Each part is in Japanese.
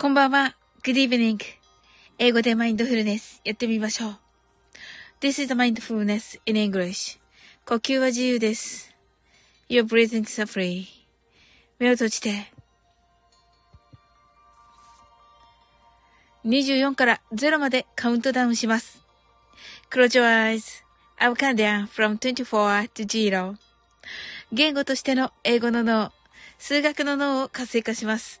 こんばんは。Good evening. 英語でマインドフルネスやってみましょう。This is the mindfulness in English. 呼吸は自由です。Your breathing is free. 目を閉じて。24から0までカウントダウンします。Close your eyes. I'll count down from 24 to 0. 言語としての英語の脳、数学の脳を活性化します。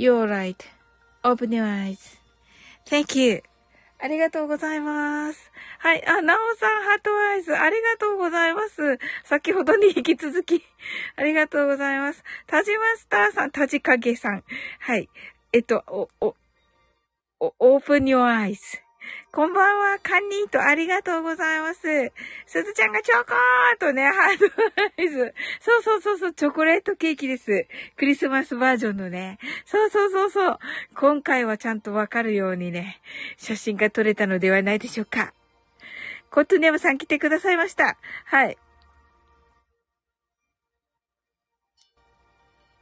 You're right.Open your eyes.Thank you. ありがとうございます。はい。あ、なおさん、ハートアイズ、ありがとうございます。先ほどに引き続き、ありがとうございます。タジマスターさん、タジカゲさん。はい。えっと、お、お、お、オープン your eyes. こんばんは、カンニーとありがとうございます。すずちゃんがチョコーとね、ハードアイズ。そうそうそうそう、チョコレートケーキです。クリスマスバージョンのね。そうそうそうそう。今回はちゃんとわかるようにね、写真が撮れたのではないでしょうか。コットネムさん来てくださいました。はい。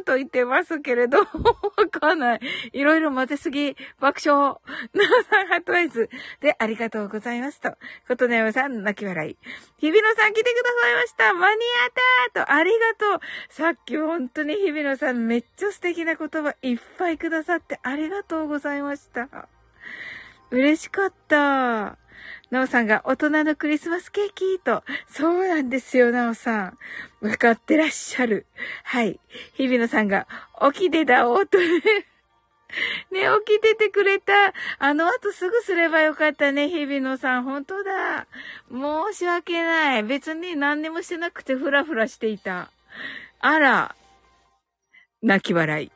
ーと言ってますけれど、わかんない。いろいろ混ぜすぎ、爆笑。なおさん、ハットアイズ。で、ありがとうございますと。ことねおさん、泣き笑い。日比野さん来てくださいました。間に合ったと、ありがとう。さっき本当に日比野さん、めっちゃ素敵な言葉いっぱいくださってありがとうございました。嬉しかった。なおさんが大人のクリスマスケーキと。そうなんですよ、なおさん。わかってらっしゃる。はい。日比野さんが、起きてだおうとね。ね、起きててくれた。あの後すぐすればよかったね、日比野さん。本当だ。申し訳ない。別に何にもしてなくてフラフラしていた。あら。泣き笑い。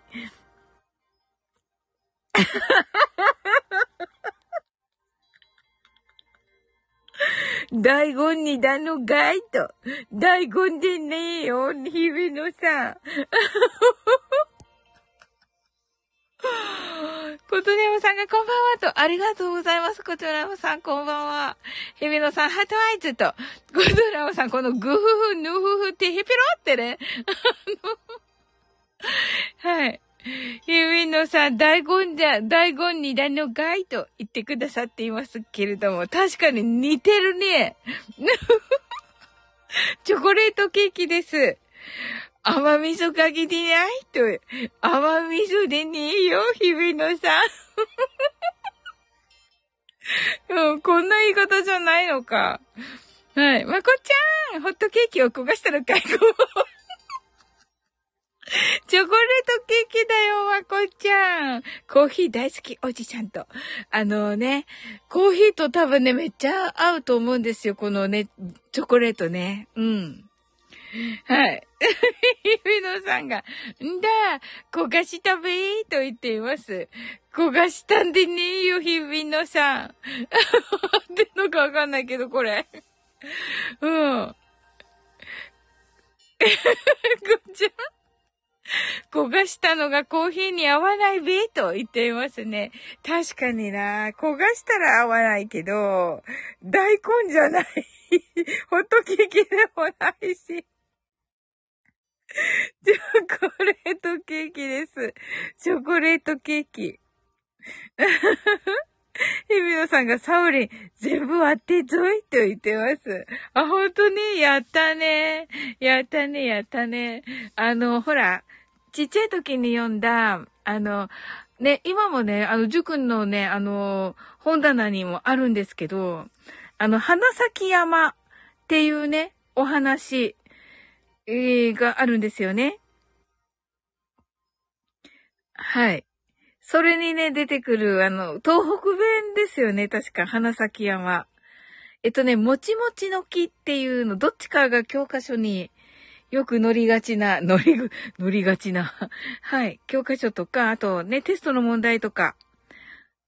大言にだのがいと。大言でねえよ、日比野さん。ことねもさんがこんばんはと、ありがとうございます。ことねもさんこんばんは。日比野さん、ハートアイズと、ことねもさん、このグフフ、ヌフフってヒピロってね。はい。ゆみのさん、大根じゃ、大根にだのがいと言ってくださっていますけれども、確かに似てるね。チョコレートケーキです。甘味噌かけてないと。甘味噌でねえよ、日比野さん。うん、こんな言い方じゃないのか。はい。まこちゃん、ホットケーキを焦がしたのかい？チョコレートケーキだよ、まこちゃん。コーヒー大好きおじちゃんと。あのね、コーヒーと多分ね、めっちゃ合うと思うんですよ、このね、チョコレートね。うん。はい。ひびのさんが、んだ、焦がし食べーと言っています。焦がしたんでねえよ、ひびのさん。ってのかわかんないけど、これ。うん。こっちゃ 焦がしたのがコーヒーに合わないべと言っていますね。確かにな。焦がしたら合わないけど、大根じゃない。ホットケーキでもないし。チョコレートケーキです。チョコレートケーキ。日比野さんがサウリン全部割ってぞいと言ってます。あ、ほんとに？やったね。やったね、やったね。あの、ほら、ちっちゃい時に読んだ、あの、ね、今もね、あの、塾のね、あの、本棚にもあるんですけど、あの、花咲山っていうね、お話、えー、があるんですよね。はい。それにね、出てくる、あの、東北弁ですよね、確か、花咲山。えっとね、もちもちの木っていうの、どっちかが教科書によく乗りがちな、乗り、乗りがちな。はい。教科書とか、あとね、テストの問題とか。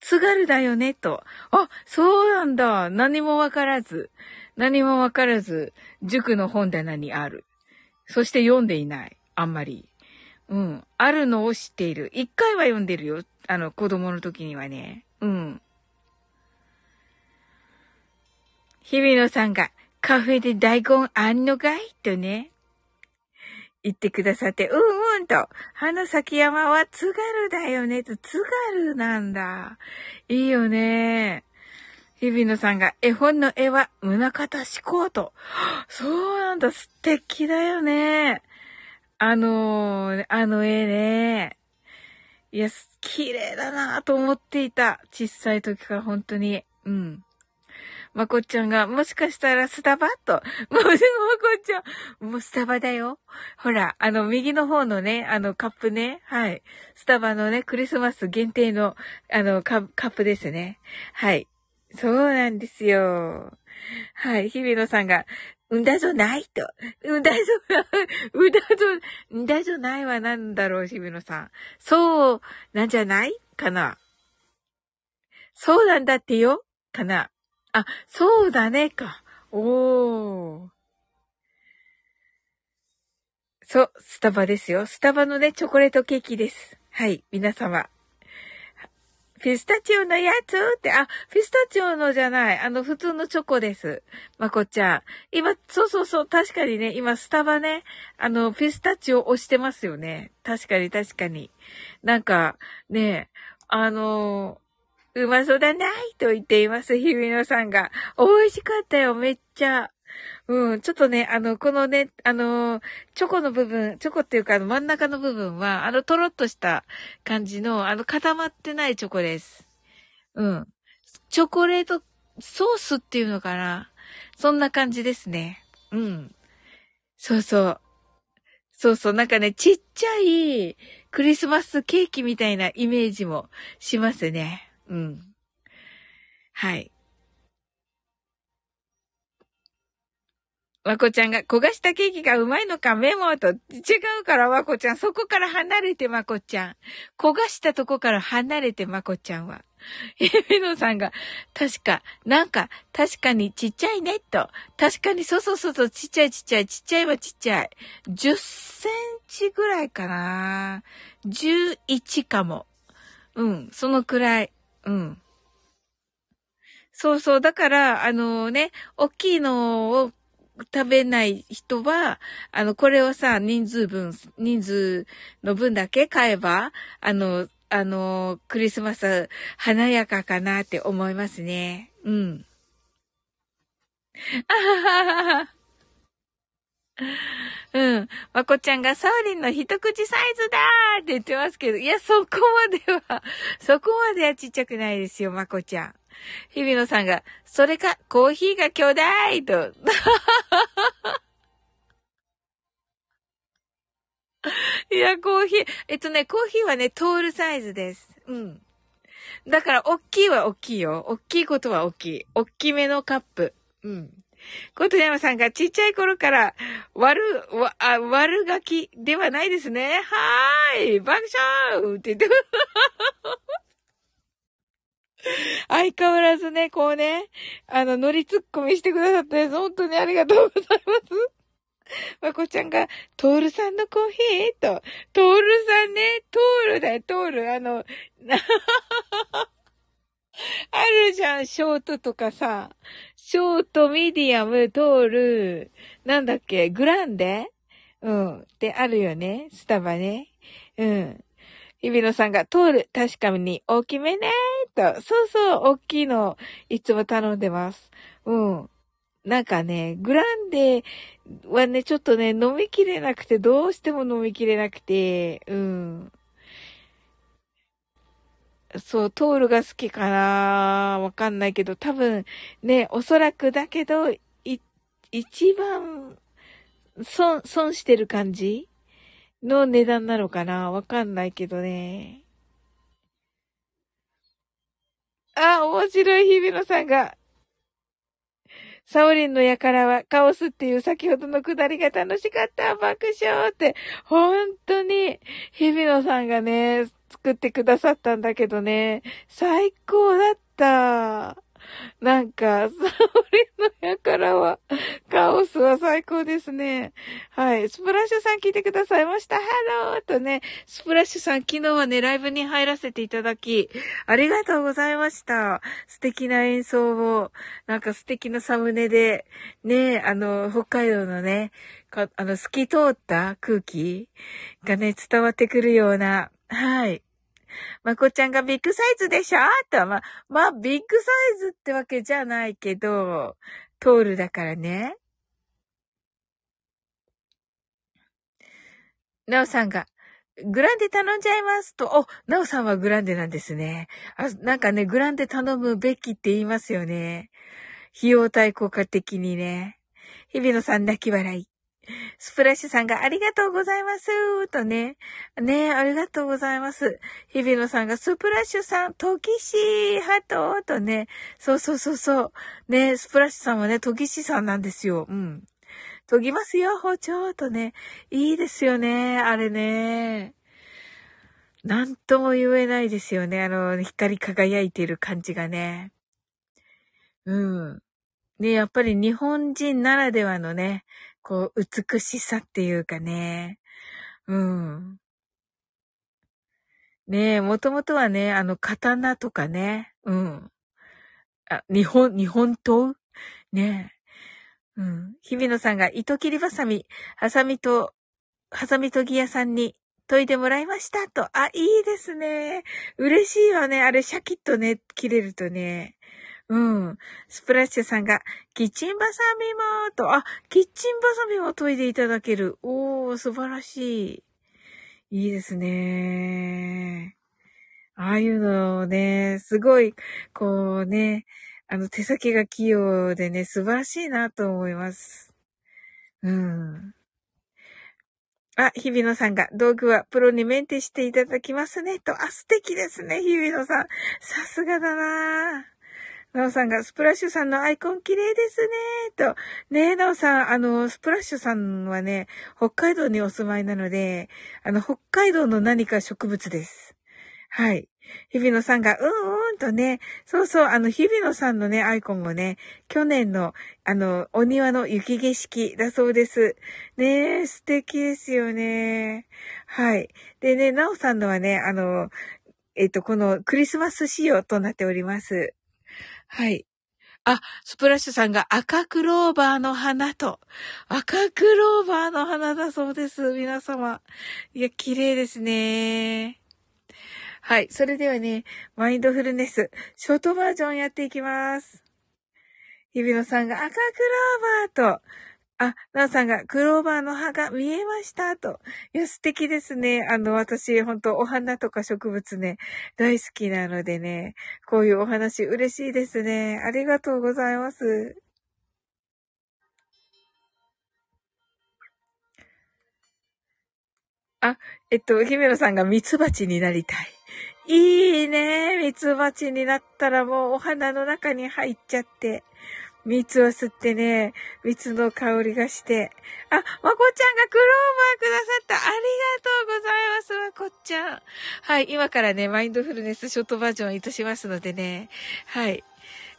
津軽だよね、と。あ、そうなんだ。何もわからず。何もわからず、塾の本棚にある。そして読んでいない。あんまり。うん。あるのを知っている。一回は読んでるよ。あの、子供の時にはね。うん。日比野さんが、カフェで大根あんのかい？とね。言ってくださって、うんうんと、花咲山は津軽だよねと、津軽なんだ。いいよね。日比野さんが、絵本の絵は宗像志向と。そうなんだ、素敵だよね。あのあの絵ね。いや、綺麗だなと思っていた。小さい時から本当に。うん。まこっちゃんが、もしかしたらスタバ？と。もう、まこっちゃん、もうスタバだよ。ほら、あの、右の方のね、あの、カップね。はい。スタバのね、クリスマス限定の、あの、カップですね。はい。そうなんですよ。はい。日比野さんが、うんだぞないと。うんだぞ、うんだぞ、うんだぞないはなんだろう、日比野さん。そうなんじゃない？かな。そうなんだってよかな。あ、そうだね、か。おー。そう、スタバですよ。スタバのね、チョコレートケーキです。はい、皆様。ピスタチオのやつって、あ、ピスタチオのじゃない。あの、普通のチョコです。まこちゃん。今、そうそうそう、確かにね、今、スタバね、あの、ピスタチオ押してますよね。確かに、確かに。なんか、ね、あのうまそうだないと言っています、日比野さんが。美味しかったよ、めっちゃ。うん、ちょっとね、あの、このね、あの、チョコの部分、チョコっていうか、あの、真ん中の部分は、あの、とろっとした感じの、あの、固まってないチョコです。うん。チョコレートソースっていうのかなそんな感じですね。うん。そうそう。そうそう、なんかね、ちっちゃいクリスマスケーキみたいなイメージもしますね。うん。はい。わこちゃんが焦がしたケーキがうまいのかメモと違うからわこちゃん。そこから離れてまこちゃん。焦がしたとこから離れてまこちゃんは。えめのさんが、確か、なんか、確かにちっちゃいね、と。確かに、そうそうそうそう、ちっちゃいちっちゃい、ちっちゃいはちっちゃい。10センチぐらいかな。11かも。うん、そのくらい。うん。そうそう。だから、あのね、大きいのを食べない人は、あの、これをさ、人数分、人数の分だけ買えば、あの、あの、クリスマス華やかかなって思いますね。うん。あはははは。うん。まこちゃんがサウリンの一口サイズだーって言ってますけど、いや、そこまでは、そこまではちっちゃくないですよ、まこちゃん。日比野さんが、それか、コーヒーが巨大と。いや、コーヒー、えっとね、コーヒーはね、トールサイズです。うん。だから、おっきいはおっきいよ。おっきいことはおっきい。おっきめのカップ。うん。こと山さんがちっちゃい頃から悪、わ、あ、悪ガキではないですね。はーい爆笑って言って 相変わらずね、こうね、あの、乗りツッコミしてくださって、本当にありがとうございます。まこちゃんが、トールさんのコーヒー？と、トールさんね、トールだよ、トール。あの、あるじゃん、ショートとかさ。ショート、ミディアム、トール、なんだっけ、グランデ？うん。ってあるよね、スタバね。うん。日比野さんが、トール、確かに大きめねと。そうそう、大きいの、いつも頼んでます。うん。なんかね、グランデはね、ちょっとね、飲みきれなくて、どうしても飲みきれなくて、うん。そう、トールが好きかなわかんないけど、多分、ね、おそらくだけど、い、一番、損、損してる感じの値段なのかなわかんないけどね。あ、面白い日比野さんが。サオリンの輩はカオスっていう先ほどのくだりが楽しかった。爆笑って。本当に、日比野さんがね、作ってくださったんだけどね、最高だった。なんか、サオリのやからは、カオスは最高ですね。はい。スプラッシュさん聞いてくださいました。ハローとね、スプラッシュさん昨日はね、ライブに入らせていただき、ありがとうございました。素敵な演奏を、なんか素敵なサムネで、ね、あの、北海道のね、かあの、透き通った空気がね、伝わってくるような、はい。まこちゃんがビッグサイズでしょ？と、ま、まあ、ビッグサイズってわけじゃないけど、トールだからね。なおさんが、グランデ頼んじゃいますと、お、なおさんはグランデなんですね。あ、なんかね、グランデ頼むべきって言いますよね。費用対効果的にね。日比野さん泣き笑い。スプラッシュさんがありがとうございます。とね。ねありがとうございます。日比野さんがスプラッシュさん、トキシー、ハトとね。そうそうそうそう。ねスプラッシュさんはね、トキシさんなんですよ。うん。研ぎますよ、包丁とね。いいですよね、あれね。なんとも言えないですよね。あの、光り輝いている感じがね。うん。ね、やっぱり日本人ならではのね、こう、美しさっていうかね。うん。ねえ、もともとはね、あの、刀とかね、うん。あ、日本、日本刀？ねえ。うん。日比野さんが糸切りばさみ、ハサミと、ハサミ研ぎ屋さんに研いでもらいましたと。あ、いいですね。嬉しいわね。あれ、シャキッとね、切れるとね。うん。スプラッシュさんが、キッチンバサミもと、あ、キッチンバサミも研いでいただける。おー、素晴らしい。いいですね。ああいうのをね、すごい、こうね、あの、手先が器用でね、素晴らしいなと思います。うん。あ、日比野さんが、道具はプロにメンテしていただきますね、と。あ、素敵ですね、日比野さん。さすがだななおさんが、スプラッシュさんのアイコン綺麗ですね、と。ねえ、なおさん、あの、スプラッシュさんはね、北海道にお住まいなので、あの、北海道の何か植物です。はい。日比野さんが、うんうんとね、そうそう、あの、日比野さんのね、アイコンもね、去年の、あの、お庭の雪景色だそうです。ねえ、素敵ですよね。はい。でね、なおさんのはね、あの、えっと、このクリスマス仕様となっております。はい。あ、スプラッシュさんが赤クローバーの花と、赤クローバーの花だそうです。皆様。いや、綺麗ですね。はい。それではね、マインドフルネス、ショートバージョンやっていきます。日比野さんが赤クローバーと、あ、なおさんがクローバーの葉が見えましたと。いや、素敵ですね。あの、私、本当お花とか植物ね、大好きなのでね、こういうお話嬉しいですね。ありがとうございます。あ、えっと、姫野さんがミツバチになりたい。いいね。ミツバチになったらもうお花の中に入っちゃって、蜜を吸ってね、蜜の香りがして。あ、まこちゃんがクローバーくださった。ありがとうございます、まこちゃん。はい、今からね、マインドフルネスショートバージョンいたしますのでね。はい。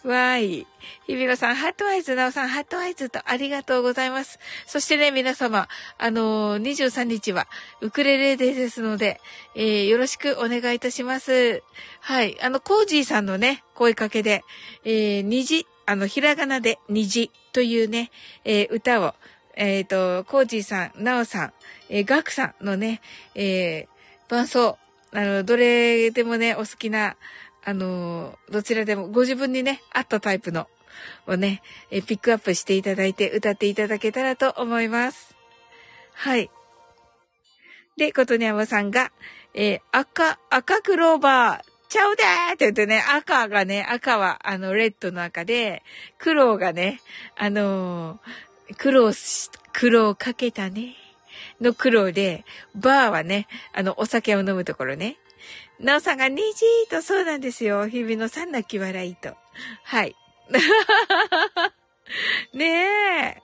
わーい。日比野さん、 heart eyes、なおさん、 heart eyes とありがとうございます。そしてね、皆様、あのー、23日は、ウクレレデーですので、えー、よろしくお願いいたします。はい。あの、コージーさんのね、声かけで、えー、虹、あの、ひらがなで虹というね、えー、歌を、えっ、ー、と、コージーさん、なおさん、えー、ガクさんのね、えー、伴奏、あの、どれでもね、お好きな、あの、どちらでもご自分にね、合ったタイプのをね、えピックアップしていただいて歌っていただけたらと思います。はい。で、ことにゃまさんが、えー、赤、赤クローバー、ちゃうでーって言ってね、赤がね、赤は、あの、レッドの赤で、黒がね、あのー、黒、黒かけたね、の黒で、バーはね、あの、お酒を飲むところね。なおさんがにじーと、そうなんですよ。日々のさん泣き笑いと。はい。ねえ。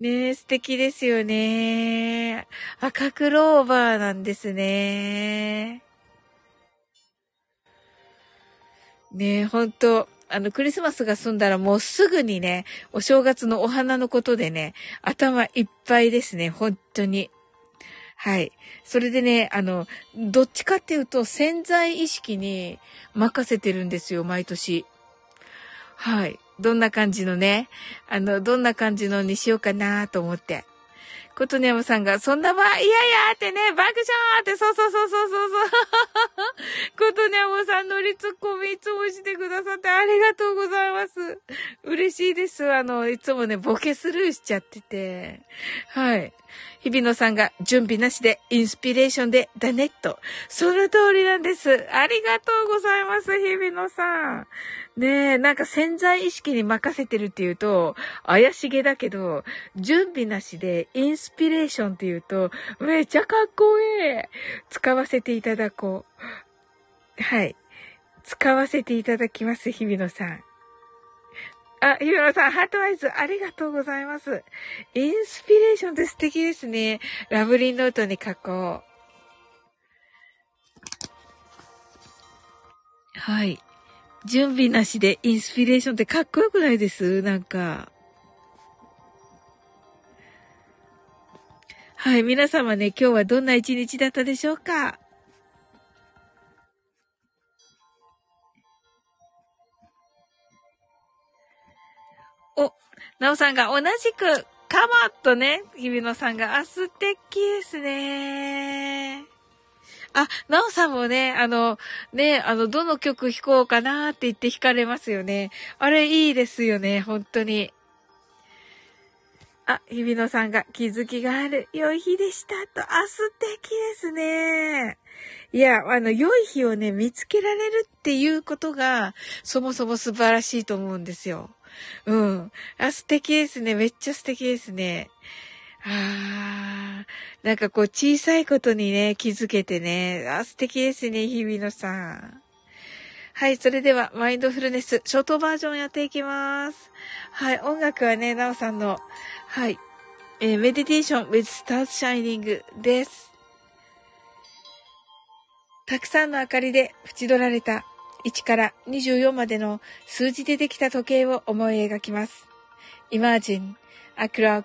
ねえ、素敵ですよね。赤クローバーなんですね。ねえ、ほんと、あの、クリスマスが済んだらもうすぐにね、お正月のお花のことでね、頭いっぱいですね、本当に。はい。それでね、あの、どっちかっていうと潜在意識に任せてるんですよ、毎年。はい。どんな感じのね、あの、どんな感じのにしようかなと思って。ことねまさんが、そんな場、いやいやってね、爆笑って、そうそうそうそうそうそう。ことねまさん乗りツッコミいつもしてくださってありがとうございます。嬉しいです。あの、いつもね、ボケスルーしちゃってて。はい。日比野さんが準備なしでインスピレーションでだねっと。その通りなんです。ありがとうございます、日比野さん。ねえ、なんか潜在意識に任せてるっていうと、怪しげだけど、準備なしでインスピレーションっていうと、めっちゃかっこいい。使わせていただこう。はい。使わせていただきます、日比野さん。あ、日比野さん、ハートアイズ、ありがとうございます。インスピレーションって素敵ですね。ラブリンノートに書こう。はい。準備なしでインスピレーションってかっこよくないです？なんか。はい、皆様ね、今日はどんな一日だったでしょうか？お、なおさんが同じく、かもとね、日比野さんが、あ、素敵ですね。あ、なおさんもね、あの、ね、あの、どの曲弾こうかなって言って弾かれますよね。あれいいですよね、本当に。あ、日比野さんが気づきがある良い日でしたと。あ、素敵ですね。いや、あの、良い日をね、見つけられるっていうことが、そもそも素晴らしいと思うんですよ。うん。あ、素敵ですね。めっちゃ素敵ですね。ああ、なんかこう小さいことにね、気づけてね。あ、素敵ですね、日比野さん。はい、それでは、マインドフルネス、ショートバージョンやっていきます。はい、音楽はね、なおさんの、はい、えー、メディテーション with stars shining です。たくさんの明かりで縁取られた1から24までの数字でできた時計を思い描きます。Imagine a clock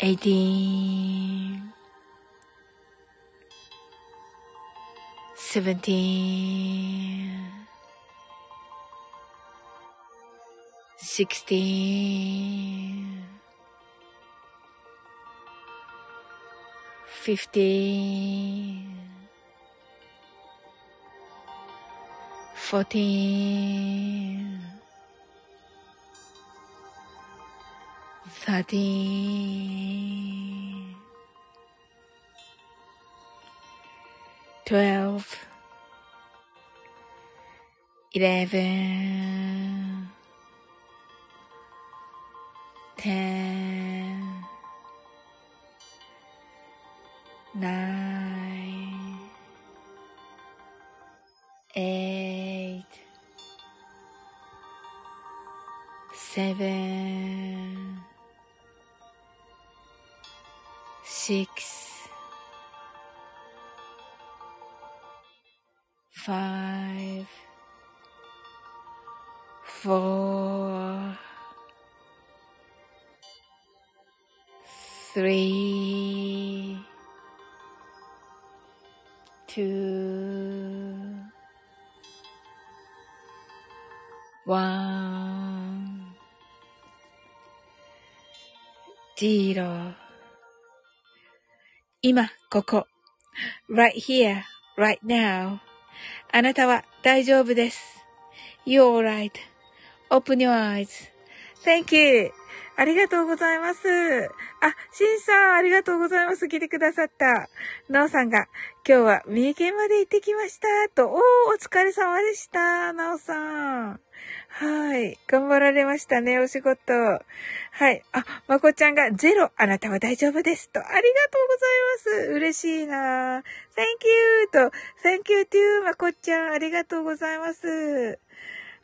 18 seventeen, sixteen, fifteen, fourteen, thirteen, twelve, eleven, six, five, four, three, two, one, zero 今、ここ。right here, right now. あなたは大丈夫です。You're alright.Open your eyes.Thank you. ありがとうございます。あ、シンさん、ありがとうございます。来てくださった。なおさんが、今日は三重県まで行ってきました。と、おー、お疲れ様でした。なおさん。はい。頑張られましたね、お仕事。はい。あ、まこちゃんがゼロ、あなたは大丈夫です。と、ありがとうございます。嬉しいな Thank you と、Thank you to まこちゃん、ありがとうございます。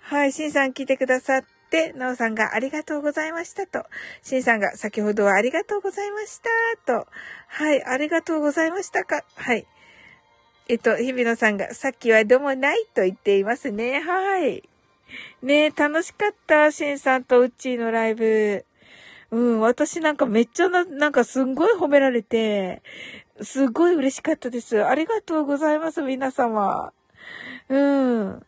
はい、しんさん来てくださって、なおさんがありがとうございましたと、しんさんが先ほどはありがとうございましたと、はい、ありがとうございましたか、はい。えっと、日比野さんがさっきはどうもないと言っていますね。はい。ねえ、楽しかった。シンさんとウッチーのライブ。うん、私なんかめっちゃな、なんかすんごい褒められて、すごい嬉しかったです。ありがとうございます、皆様。うん。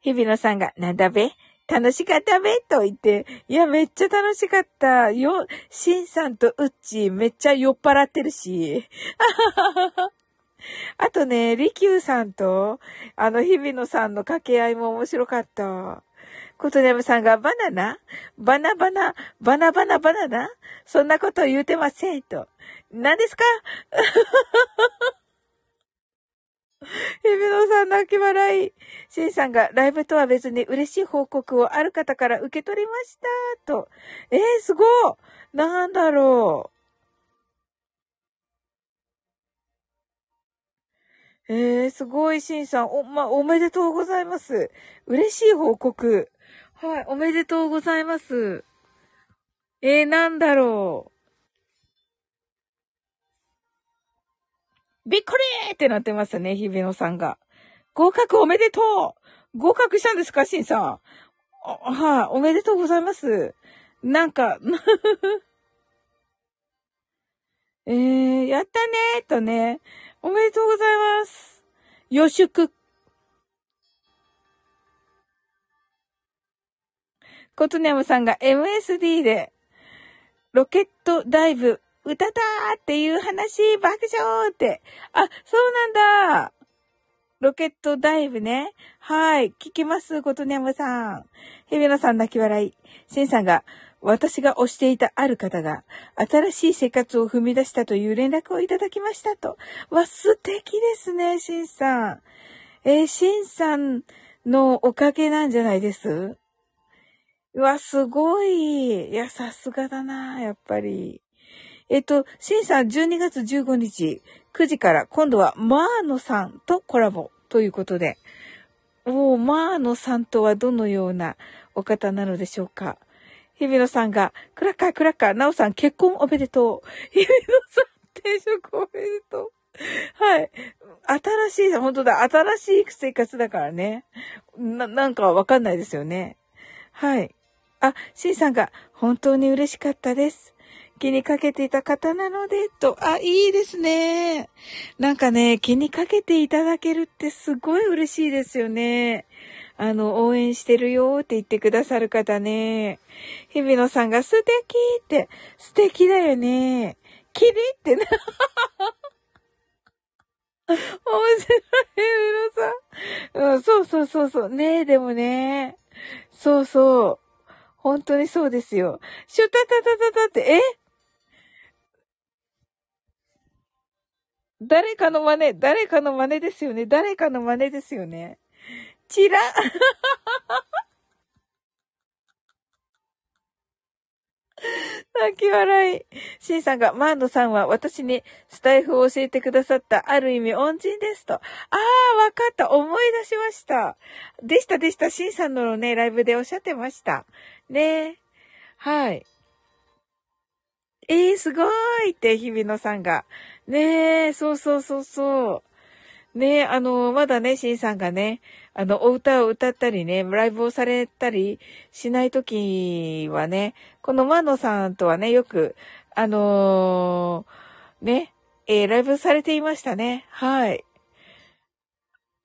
日比野さんが、なんだべ？楽しかったべ？と言って、いや、めっちゃ楽しかった。よ、シンさんとウッチーめっちゃ酔っ払ってるし。あははあとね、リキューさんと、あの、日比野さんの掛け合いも面白かった。ことねむさんがバナナ？バナバナ、バナバナバナナ？そんなこと言うてませんと。何ですか？日比野さん泣き笑い。シンさんがライブとは別に嬉しい報告をある方から受け取りました。と。えー、すごなんだろうう。えー、すごい、シンさん。お、ま、おめでとうございます。嬉しい報告。はい、おめでとうございます。えー、なんだろう。びっくりってなってますね、日比野さんが。合格おめでとう合格したんですか、しんさん？はい、おめでとうございます。なんか えー、やったねーとね。おめでとうございます。予祝。コトネムさんが MSD で、ロケットダイブ、歌だーっていう話、爆笑って。あ、そうなんだ。ロケットダイブね。はい。聞きます、コトネムさん。ヘビナさん泣き笑い。シンさんが、私が推していたある方が、新しい生活を踏み出したという連絡をいただきましたと。わ、素敵ですね、シンさん。えー、シンさんのおかげなんじゃないです？わ、すごい。いや、さすがだな、やっぱり。えっと、シンさん12月15日9時から今度はマーノさんとコラボということで、おー、マーノさんとはどのようなお方なのでしょうか？日比野さんが、クラッカークラッカー、ナオさん結婚おめでとう。日比野さん転職おめでとう。はい。新しい、本当だ、新しい生活だからね。な、なんかわかんないですよね。はい。あ、C さんが本当に嬉しかったです。気にかけていた方なので、と、あ、いいですね。なんかね、気にかけていただけるってすごい嬉しいですよね。あの、応援してるよって言ってくださる方ね。日比野さんが素敵って、素敵だよね。キリってな。面白い、日比野さん。うん、そうそうそうそう。ねえ、でもね。そうそう。本当にそうですよ。シュタタタタタって、え？誰かの真似、誰かの真似ですよね。誰かの真似ですよね。チラ泣き笑い。シンさんが、マーノさんは私にスタイフを教えてくださったある意味恩人ですと。ああ、わかった。思い出しました。でしたでした。シンさんのね、ライブでおっしゃってました。ねえはい。ええー、すごいって、日比野さんが。ねえ、そうそうそうそう。ねえ、あの、まだね、シンさんがね、あの、お歌を歌ったりね、ライブをされたりしないときはね、このマノさんとはね、よく、あのー、ね、えー、ライブされていましたね。はい。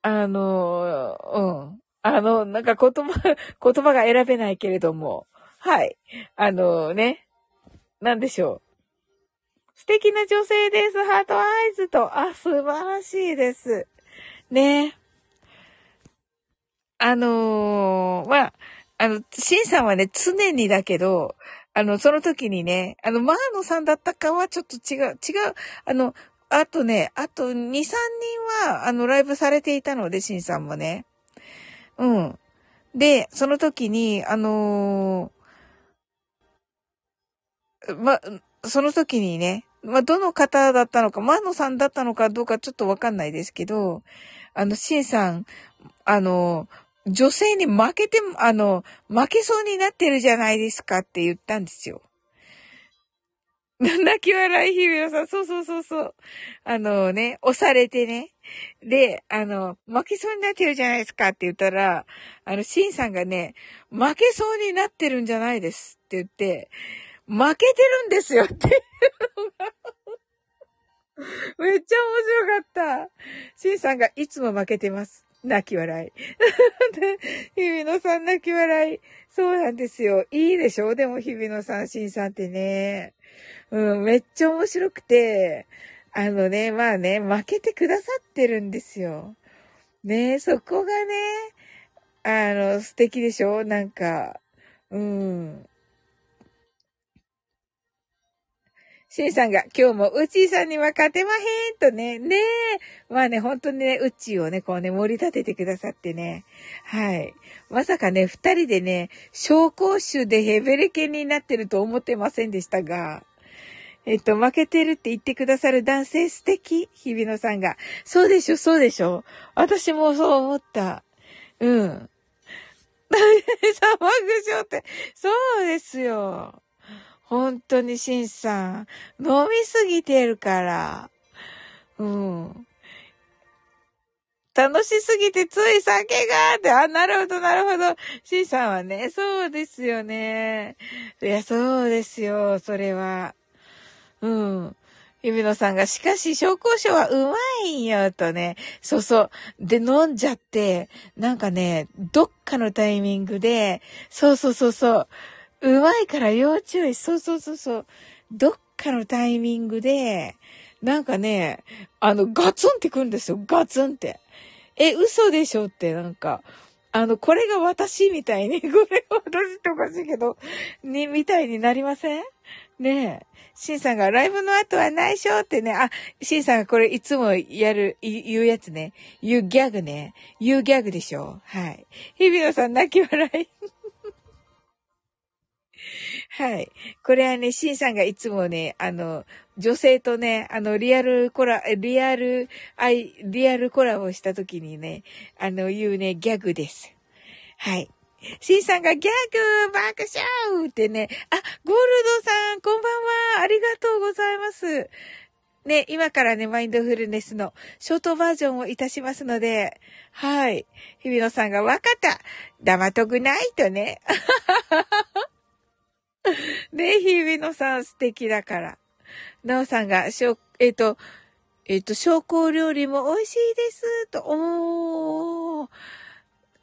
あのー、うん。あの、なんか言葉、言葉が選べないけれども、はい。あのね、なんでしょう。素敵な女性です。ハートアイズと。あ、素晴らしいです。ね。あのー、まあ、あの、シンさんはね、常にだけど、あの、その時にね、あの、マーノさんだったかはちょっと違う、違う、あの、あとね、あと2、3人は、あの、ライブされていたので、シンさんもね。うん。で、その時に、あのー、ま、その時にね、まどの方だったのか、マーノさんだったのかどうかちょっとわかんないですけど、あの、シンさん、あの、女性に負けて、あの、負けそうになってるじゃないですかって言ったんですよ。泣き笑いひびよさん、そうそうそうそう。あのね、押されてね。で、あの、負けそうになってるじゃないですかって言ったら、あの、シンさんがね、負けそうになってるんじゃないですって言って、負けてるんですよっていうのが めっちゃ面白かった。シンさんがいつも負けてます。泣き笑い。日比野さん泣き笑い。そうなんですよ。いいでしょ？でも日比野さん、シンさんってね。うん、めっちゃ面白くて、あのね、まあね、負けてくださってるんですよ。ねそこがね、あの、素敵でしょ？なんか、うん。シンさんが今日もウチーさんには勝てまへんとね、ねえ。まあね、本当にね、ウッチーをね、こうね、盛り立ててくださってね。はい。まさかね、二人でね、小公衆でヘベレケになってると思ってませんでしたが。えっと、負けてるって言ってくださる男性素敵日比野さんが。そうでしょ、そうでしょ。私もそう思った。うん。騒ぐしょって。そうですよ。本当にシンさん。飲みすぎてるから。うん。楽しすぎてつい酒がって、あ、なるほど、なるほど。シンさんはね、そうですよね。いや、そうですよ、それは。うん。ゆびのさんが、しかし、紹興酒はうまいんよ、とね。そうそう。で、飲んじゃって、なんかね、どっかのタイミングで、そうそうそうそう。うまいから要注意。そうそうそうそう。どっかのタイミングで、なんかね、あの、ガツンってくるんですよ。ガツンって。え、嘘でしょって、なんか。あの、これが私みたいに、これが私っておかしいけど、に、みたいになりません？ねえ。シンさんがライブの後は内緒ってね、あ、シンさんがこれいつもやる、言うやつね。言うギャグね。言うギャグでしょ。はい。日比野さん泣き笑い。はい。これはね、シンさんがいつもね、あの、女性とね、あの、リアルコラ、リアル、アイ、リアルコラボした時にね、あの、言うね、ギャグです。はい。シンさんがギャグ爆笑ってね、あ、ゴールドさん、こんばんは。ありがとうございます。ね、今からね、マインドフルネスのショートバージョンをいたしますので、はい。日比野さんがわかった黙っとくないとね。ね、日比野さん素敵だから。なおさんが、しょ、えっ、ー、と、えっ、ー、と、昇降料理も美味しいです。と、おー。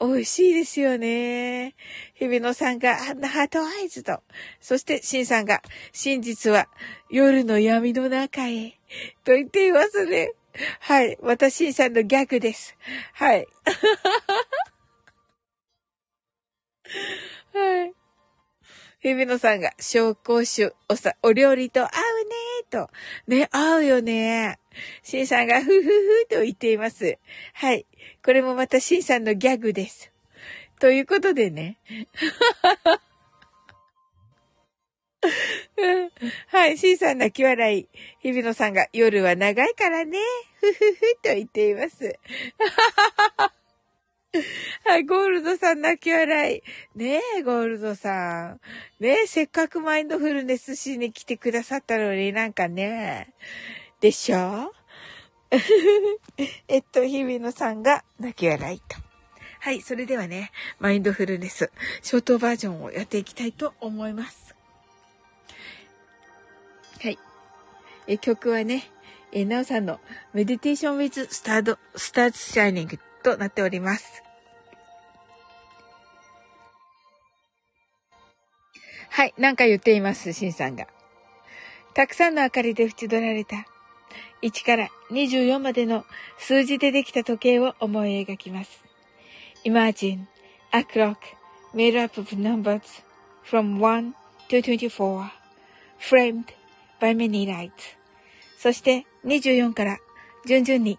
美味しいですよね。日比野さんが、ハートアイズと。そして、シンさんが、真実は夜の闇の中へ。と言っていますね。はい。また、シンさんの逆です。はい。はい。日比野さんが、紹興酒、おさ、お料理と合うねと。ね、合うよね。シンさんが、ふふふと言っています。はい。これもまたシンさんのギャグです。ということでね。はい、シンさん泣き笑い。日比野さんが夜は長いからね。ふふふと言っています。はい、ゴールドさん泣き笑い。ねえ、ゴールドさん。ねえ、せっかくマインドフルネスしに来てくださったのになんかね。でしょ？えっと、日比野さんが泣き笑いと。はい、それではね、マインドフルネス、ショートバージョンをやっていきたいと思います。はい。え曲はね、えなおさんのメディテーション with スタート、スターツシャイニングとなっております。はい、なんか言っています、シンさんが。たくさんの明かりで縁取られた1から24までの数字でできた時計を思い描きます。Imagine a clock made up of numbers from 1 to 24 framed by many lights そして24から順々に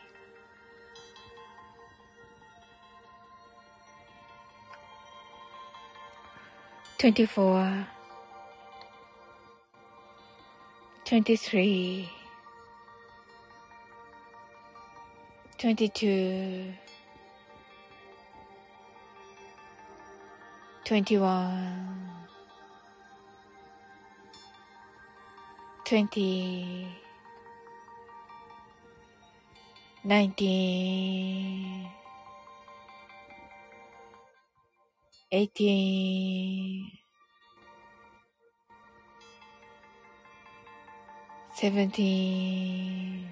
24 23 22 21 20 19 18 17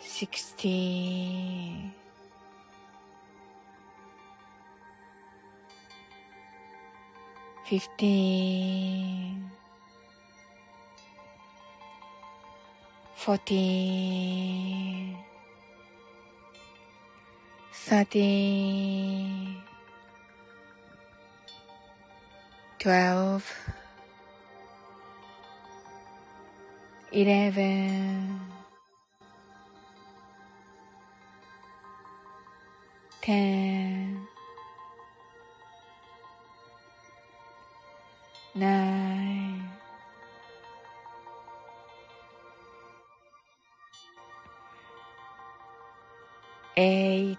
16 15 14 thirteen, twelve, eleven, ten, nine, eight,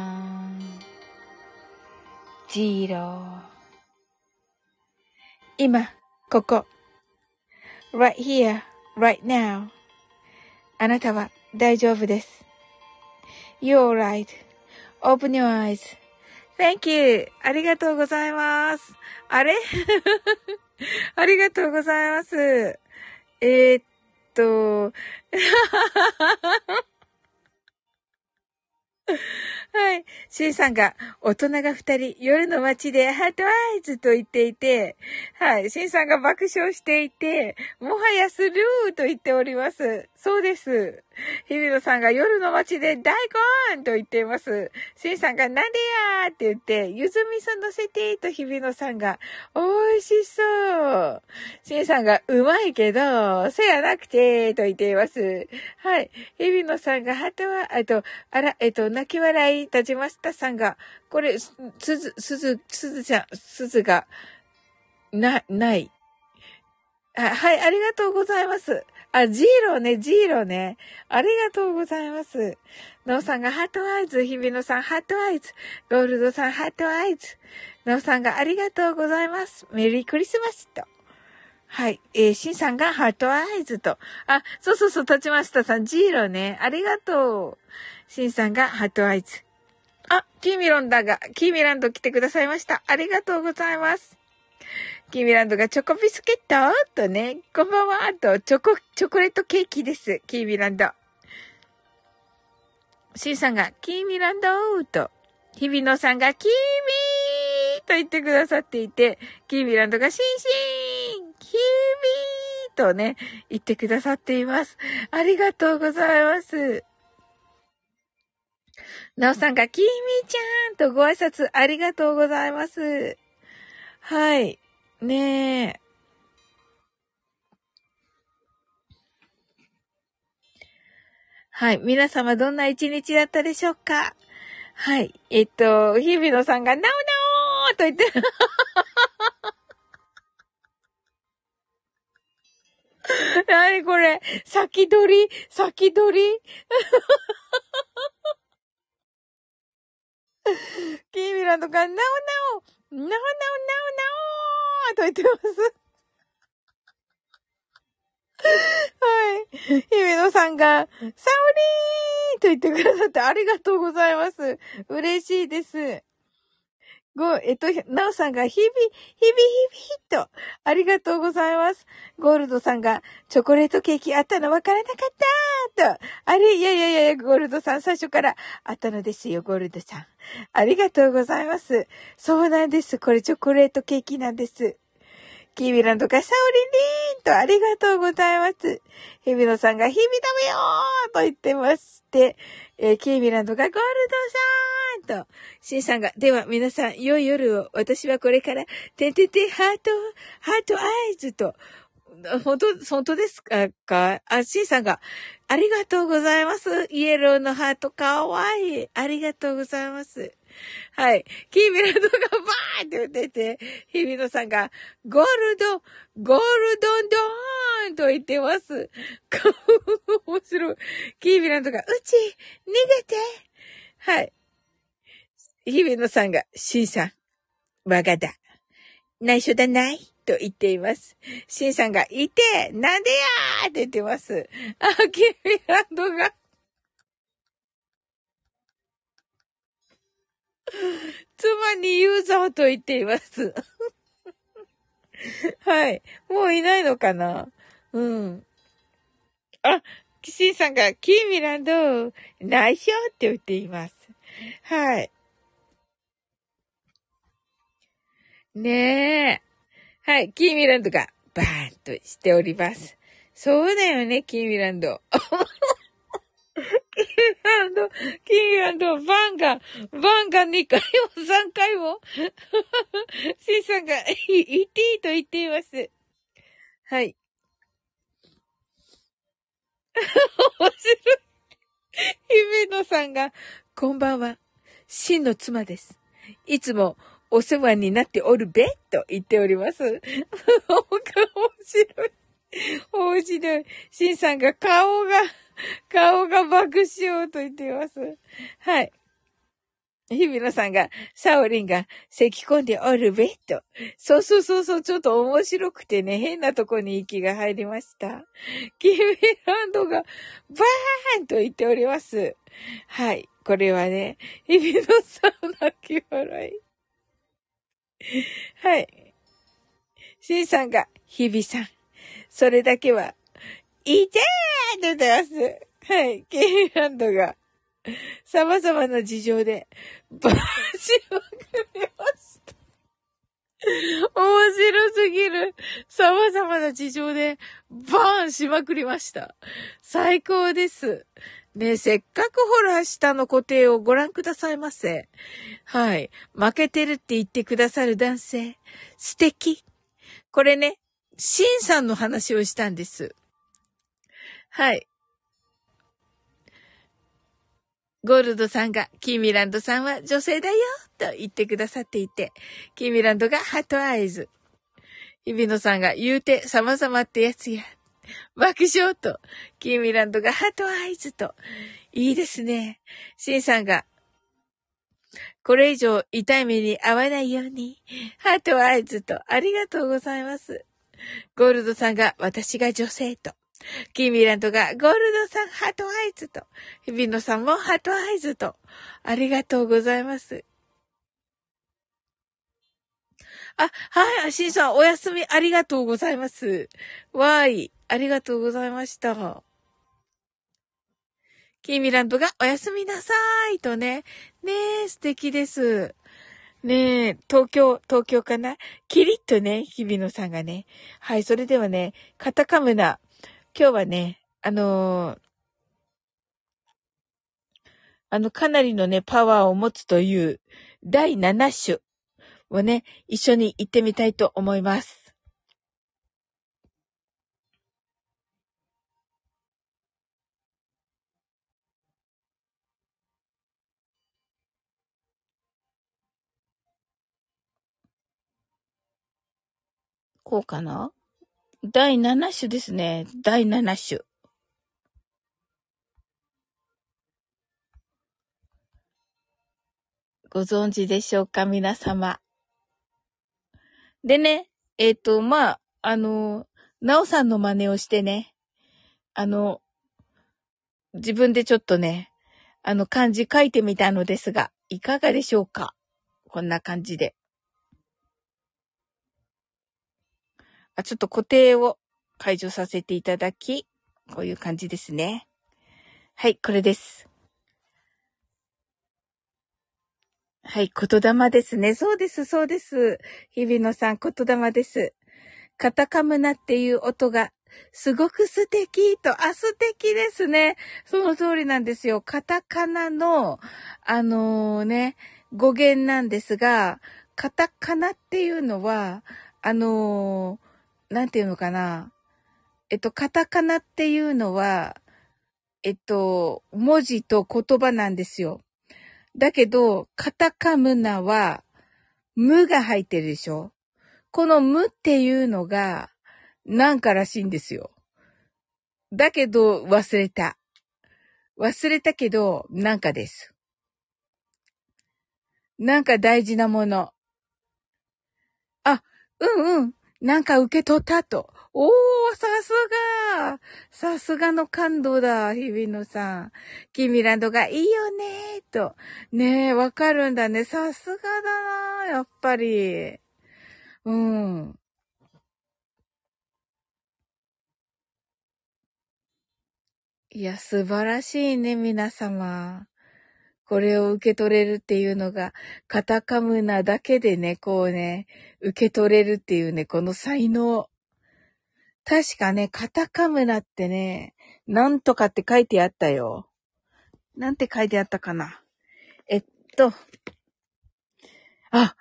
zero 今、ここ。right here, right now. あなたは大丈夫です。You're right.Open your eyes.Thank you. ありがとうございます。あれありがとうございます。えー、っと、はい。シンさんが、大人が二人、夜の街でハートアイズと言っていて、はい。シンさんが爆笑していて、もはやスルーと言っております。そうです。日比野さんが夜の街で大根と言っています。シンさんがなんでやーって言って、ゆずみそ乗せてと日比野さんが、美味しそう。シンさんがうまいけど、せやなくてと言っています。はい。日比野さんがハートは、あと、あら、えっと、泣き笑い、立ちましたさんが、これ、すず、すず、すずちゃん、すずが、な、ない。あはい、ありがとうございます。あ、ジーローね、ジーローね。ありがとうございます。ノーさんがハートアイズ、日比野さんハートアイズ、ゴールドさんハートアイズ、ノーさんがありがとうございます。メリークリスマスと。はい。えー、シンさんが heart eyes と。あ、そうそうそう、立ちましたさん、ジーローね。ありがとう。シンさんが heart eyes。あ、キーミランドが、キーミランド来てくださいました。ありがとうございます。キーミランドがチョコビスケット？とね、こんばんはと、チョコ、チョコレートケーキです。キーミランド。シンさんが、キーミランドと、日比野さんが、キーミーと言ってくださっていて、キーミランドが、シンシンキーミーとね、言ってくださっています。ありがとうございます。なおさんが、キーミーちゃんとご挨拶ありがとうございます。はい。ねえ。はい。皆様どんな一日だったでしょうか？はい。えっと、日比野さんが、なおなおーと言って、なにこれ？先取り？先取り？キーミランドが、なおなおなおなおなおなおと言ってます。はい。日比野さんが、サオリーと言ってくださってありがとうございます。嬉しいです。ご、えっと、なおさんが、日々、日々、日々、と、ありがとうございます。ゴールドさんが、チョコレートケーキあったのわからなかったと、あれ、いやいやいやいや、ゴールドさん最初からあったのですよ、ゴールドさん。ありがとうございます。そうなんです。これチョコレートケーキなんです。キービランドがサオリンリーンとありがとうございます。ヘビノさんが日々食べよーと言ってまして、えーキービランドがゴールドさんと、シンさんが、では皆さん、良い夜を、私はこれから、ててて、ハート、ハートアイズと、本当、本当ですかか？あ、シンさんが、ありがとうございます。イエローのハートかわいい。ありがとうございます。はい。キーミランドがバーって打ってて、日比野さんが、ゴールド、ゴールドンドーンと言ってます。面白い。キーミランドが、うち、逃げてはい。日比野さんが、シンさん、我がだ。内緒だないと言っています。シンさんが、いてなんでやーって言ってます。あ、キーミランドが、妻にユーザーと言っています。はい。もういないのかな？うん。あ、キシンさんが、キーミランド、内緒って言っています。はい。ねえ。はい、キーミランドが、バーンとしております。そうだよね、キーミランド。キンド、キーランド、バンが、バンが2回も3回も、シンさんが、言っていいと言っています。はい。面白い。姫野さんが、こんばんは。真の妻です。いつもお世話になっておるべと言っております。面白い。面白い。シンさんが顔が、顔が爆笑と言っています。はい。日比野さんが、サオリンが咳込んでおるべと。そうそうそうそう、ちょっと面白くてね、変なとこに息が入りました。キーミランドが、バーンと言っております。はい。これはね、日比野さん泣き笑い。はい。シンさんが、日比さん。それだけは、いてーって言ってます。はい。ケイランドが、様々な事情で、バーしまくりました。面白すぎる。様々な事情で、バーンしまくりました。最高です。ねせっかくほら、下の固定をご覧くださいませ。はい。負けてるって言ってくださる男性。素敵。これね、シンさんの話をしたんです。はい。ゴールドさんが、キーミランドさんは女性だよと言ってくださっていて、キーミランドが heart eyes。日比野さんが言うて様々ってやつや。爆笑と、キーミランドが heart eyes と。いいですね。シンさんが、これ以上痛い目に遭わないように、 heart eyes と、ありがとうございます。ゴールドさんが、私が女性と。キーミランドがゴールドさん heart eyes と、日比野さんも heart eyes と、ありがとうございます。あ、はい、シンさん、お休みありがとうございます。わーい、ありがとうございました。キーミランドがおやすみなさーいとね。ねえ、素敵です。ねえ、東京、東京かな？キリッとね、日比野さんがね。はい、それではね、カタカムナ、今日はね、あのー、あの、かなりのね、パワーを持つという第7種をね、一緒に行ってみたいと思います。こうかな？第7種ですね。第7種。ご存知でしょうか皆様。でね、えっ、ー、と、まあ、あの、なおさんの真似をしてね、あの、自分でちょっとね、あの漢字書いてみたのですが、いかがでしょうか？こんな感じで。ちょっと固定を解除させていただき、こういう感じですね。はい、これです。はい、言霊ですね。そうです、そうです。日比野さん、言霊です。カタカムナっていう音が、すごく素敵と、あ、素敵ですね。その通りなんですよ。カタカナの、あのー、ね、語源なんですが、カタカナっていうのは、あのーなんていうのかな。えっと、カタカナっていうのは、えっと、文字と言葉なんですよ。だけど、カタカムナは、無が入ってるでしょこの無っていうのが、なんからしいんですよ。だけど、忘れた。忘れたけど、なんかです。なんか大事なもの。あ、うんうん。なんか受け取ったと。おー、さすがさすがの感動だ、日比野さん。キミランドがいいよねーと。ねえ、わかるんだね。さすがだなやっぱり。うん。いや、素晴らしいね、皆様。これを受け取れるっていうのが、カタカムナだけでね、こうね、受け取れるっていうね、この才能。確かね、カタカムナってね、なんとかって書いてあったよ。なんて書いてあったかな。えっと、あ、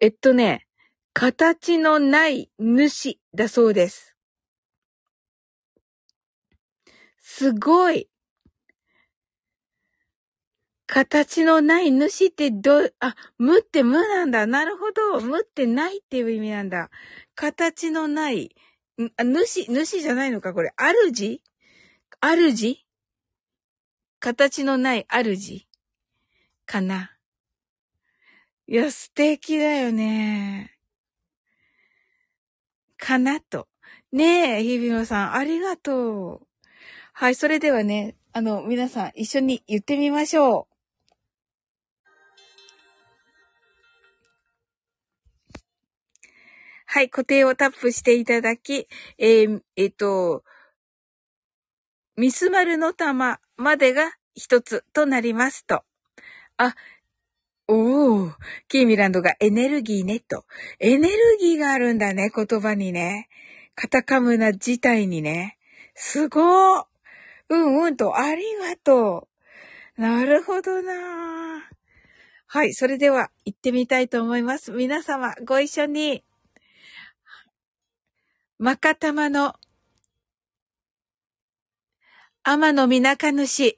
えっとね、形のない主だそうです。すごい。形のない主ってど、あ、無って無なんだ。なるほど。無ってないっていう意味なんだ。形のない、あ主、主じゃないのかこれ。主主形のない主かな。いや、素敵だよね。かなと。ねえ、日比野さん、ありがとう。はい、それではね、あの、皆さん一緒に言ってみましょう。はい、固定をタップしていただき、えー、えっ、ー、と、ミスマルの玉までが一つとなりますと。あ、おー、キーミランドがエネルギーねと。エネルギーがあるんだね、言葉にね。カタカムナ自体にね。すごー。うんうんと、ありがとう。なるほどなはい、それでは行ってみたいと思います。皆様、ご一緒に。まかたまの、天のみなか主、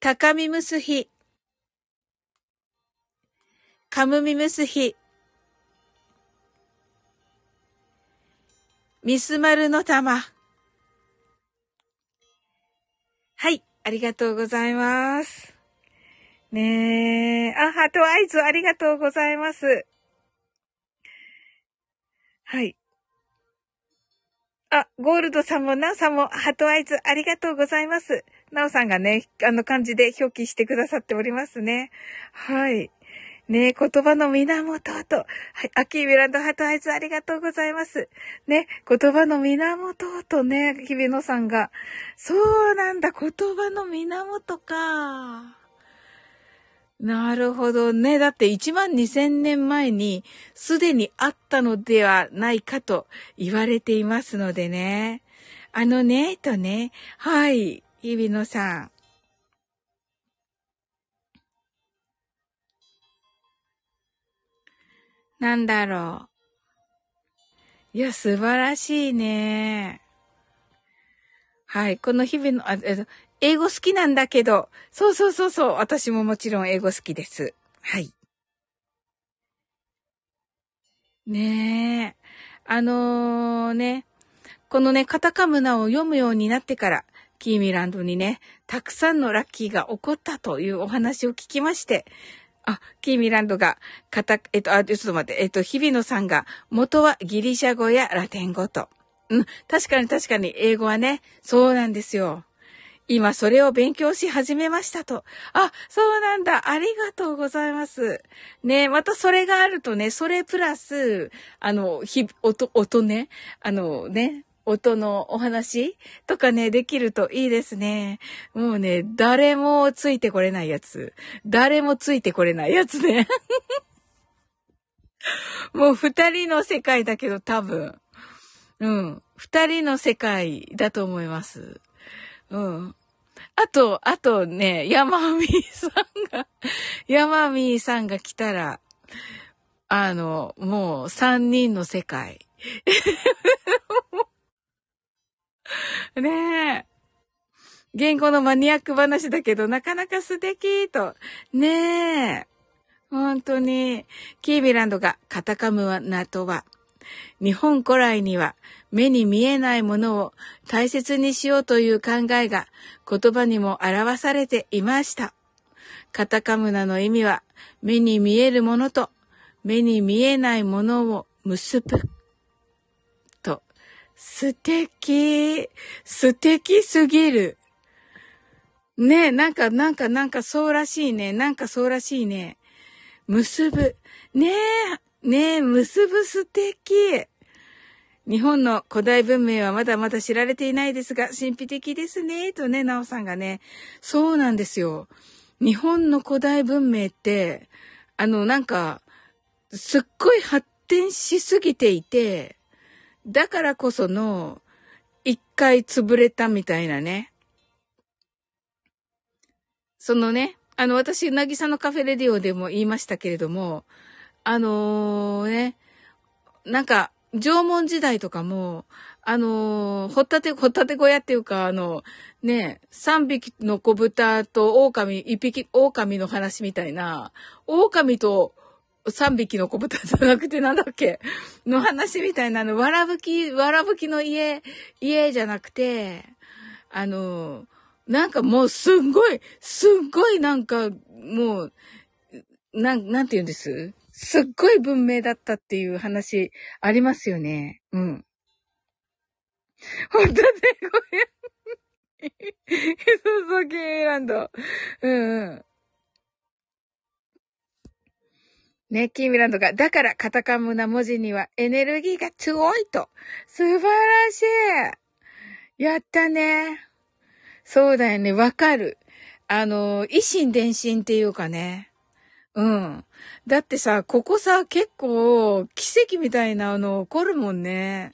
高みむすひ、かむみむすひ、みすまるの玉。はい、ありがとうございます。ねえ、あ、ハートアイズありがとうございます。はい。あ、ゴールドさんも、ナオさんも、ハトアイズ、ありがとうございます。ナオさんがね、あの漢字で表記してくださっておりますね。はい。ね言葉の源と。はい。あ、キーミランド heart eyes ありがとうございます。ね、言葉の源とね、日比野さんが。そうなんだ、言葉の源か。なるほどね。だって1万2000年前にすでにあったのではないかと言われていますのでね。あのね、とね。はい。日比野さん。なんだろう。いや、素晴らしいね。はい。この日々の、あ、英語好きなんだけど、そうそうそうそう、私ももちろん英語好きです。はい。ねえ。あのー、ね、このね、カタカムナを読むようになってから、キーミランドにね、たくさんのラッキーが起こったというお話を聞きまして、あ、キーミランドが、カタ、えっと、あ、ちょっと待って、えっと、日比野さんが、元はギリシャ語やラテン語と。うん、確かに確かに、英語はね、そうなんですよ。今それを勉強し始めましたと。あ、そうなんだ。ありがとうございます。ね、またそれがあるとね、それプラス、あの、ひ、音、音ね、あのね、音のお話とかね、できるといいですね。もうね、誰もついてこれないやつ。誰もついてこれないやつね。もう二人の世界だけど多分。うん。二人の世界だと思います。うん。あと、あとね、ヤマミーさんが、ヤマミーさんが来たら、あの、もう三人の世界。ねえ。言語のマニアック話だけど、なかなか素敵と。ねえ。本当に。キービランドがカタカムナとは、日本古来には目に見えないものを大切にしようという考えが言葉にも表されていました。カタカムナの意味は目に見えるものと目に見えないものを結ぶ。と、素敵。素敵すぎる。ねえ、なんか、なんか、なんかそうらしいね。なんかそうらしいね。結ぶ。ねえ、ねえ、結ぶ素敵。日本の古代文明はまだまだ知られていないですが、神秘的ですね、とね、なおさんがね。そうなんですよ。日本の古代文明って、あの、なんか、すっごい発展しすぎていて、だからこその、一回潰れたみたいなね。そのね、あの、私、なぎさのカフェレディオでも言いましたけれども、あのー、ね、なんか、縄文時代とかも、あのー、ほったて、ほったて小屋っていうか、あの、ね、三匹の子豚と狼、一匹、狼の話みたいな、狼と三匹の子豚じゃなくてなんだっけ？の話みたいなの、わらぶき、わらぶきの家、家じゃなくて、あのー、なんかもうすんごい、すっごいなんか、もう、なん、なんて言うんです？すっごい文明だったっていう話ありますよね。うん。本当だよ、これ。そうそう、キーランド。うんうん。ね、キーミランドが、だからカタカムな文字にはエネルギーが強いと。素晴らしい。やったね。そうだよね、わかる。あの、維心伝心っていうかね。うん。だってさ、ここさ、結構、奇跡みたいなの起こるもんね。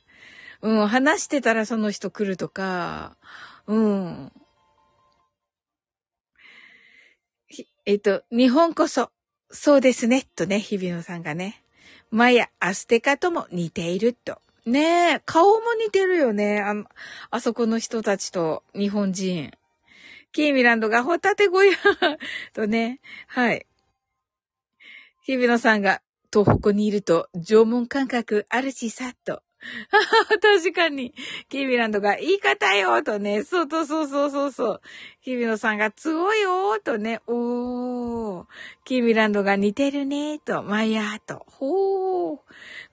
うん、話してたらその人来るとか、うん。えっと、日本こそ、そうですね、とね、日比野さんがね。マヤ、アステカとも似ていると。ねえ、顔も似てるよね。あ、あそこの人たちと日本人。キーミランドがホタテ小屋 とね、はい。日比野さんが東北にいると縄文感覚あるしさっ、と。確かに。キーミランドが言い方よとね。そうそうそうそうそう。日比野さんが強いよとね。おー。キーミランドが似てるねと。マイヤーと。ほー。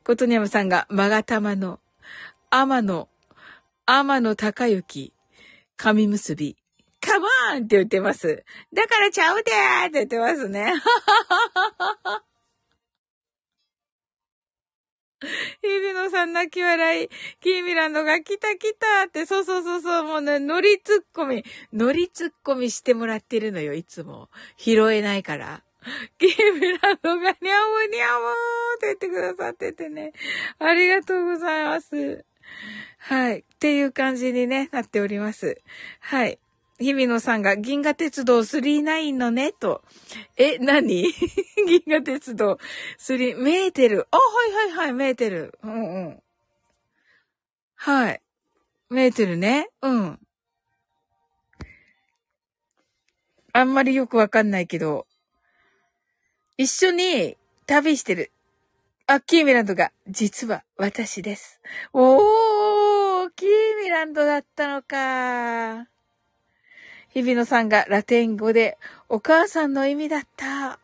ことにゃむさんが、まがたまの、天野、天野高雪、神結び、カモンって言ってます。だからちゃうでーって言ってますね。日比野さん泣き笑い。キーミランドが来た来たって、そうそうそうそう、もうね、乗りツッコミ、乗りツッコミしてもらってるのよ、いつも。拾えないから。キーミランドがにゃむにゃむって言ってくださっててね。ありがとうございます。はい。っていう感じにね、なっております。はい。日比野さんが銀河鉄道39のね、と。え、何？銀河鉄道3、メーテル。あ、はいはいはい、メーテル。うんうん。はい。メーテルね。うん。あんまりよくわかんないけど、一緒に旅してる。あ、キーミランドが、実は私です。おー、キーミランドだったのか。日比野さんがラテン語で、お母さんの意味だった。あ、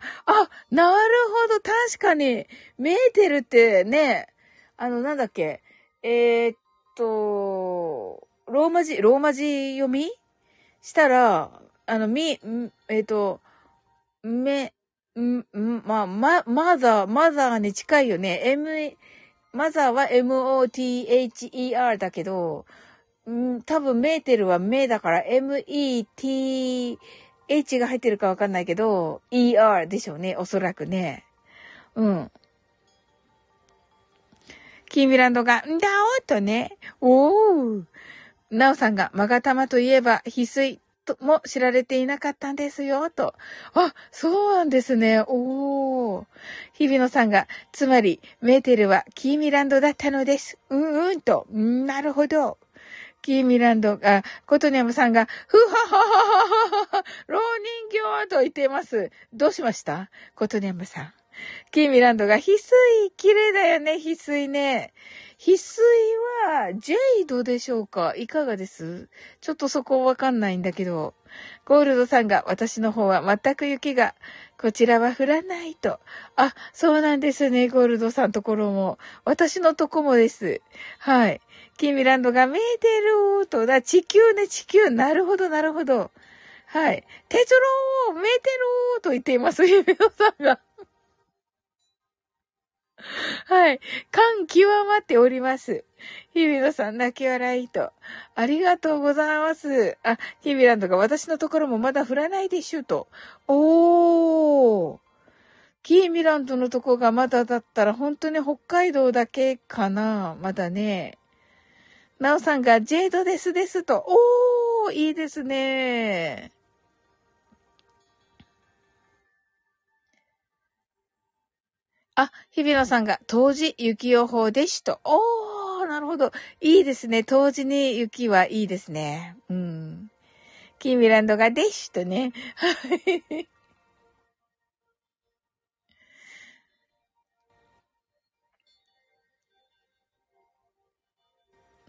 なるほど、確かに、メーテルってね、あの、なんだっけ、えー、っと、ローマ字、ローマ字読み？したら、あの、み、えー、っと、め、ん、ん、ま、ま、マザー、マザーに近いよね。M、マザーは M-O-T-H-E-R だけど、ん多分メーテルはメだから M-E-T-H が入ってるかわかんないけど、E-R でしょうね。おそらくね。うん。キーミランドが、んだおとね。おー。ナオさんが、マガタマといえば、翡翠とも知られていなかったんですよ、と。あ、そうなんですね。おー。日比野さんが、つまり、メーテルはキーミランドだったのです。うんうんと。なるほど。キーミランドが、コトニャムさんが、ふはははははは、老人形と言っています。どうしました？コトニャムさん。キーミランドが、翡翠、綺麗だよね、翡翠ね。翡翠は、ジェイドでしょうか？いかがです？ちょっとそこわかんないんだけど。ゴールドさんが、私の方は全く雪が、こちらは降らないと。あ、そうなんですね、ゴールドさんところも。私のとこもです。はい。キーミランドが見えてると。だ、地球ね、地球。なるほど、なるほど。はい。テツロー見えてると言っています、ゆめのさんが。はい。感極まっております。日比野さん、泣き笑いと。ありがとうございます。あ、日比ランドが私のところもまだ降らないでしゅと。おー。キーミランドのとこがまだだったら本当に北海道だけかなまだね。なおさんがジェイドですですと。おー、いいですね。あ、日比野さんが、当時雪予報でしと。おー、なるほど。いいですね。当時に雪はいいですね。うん。キーミランドがでしとね。はい。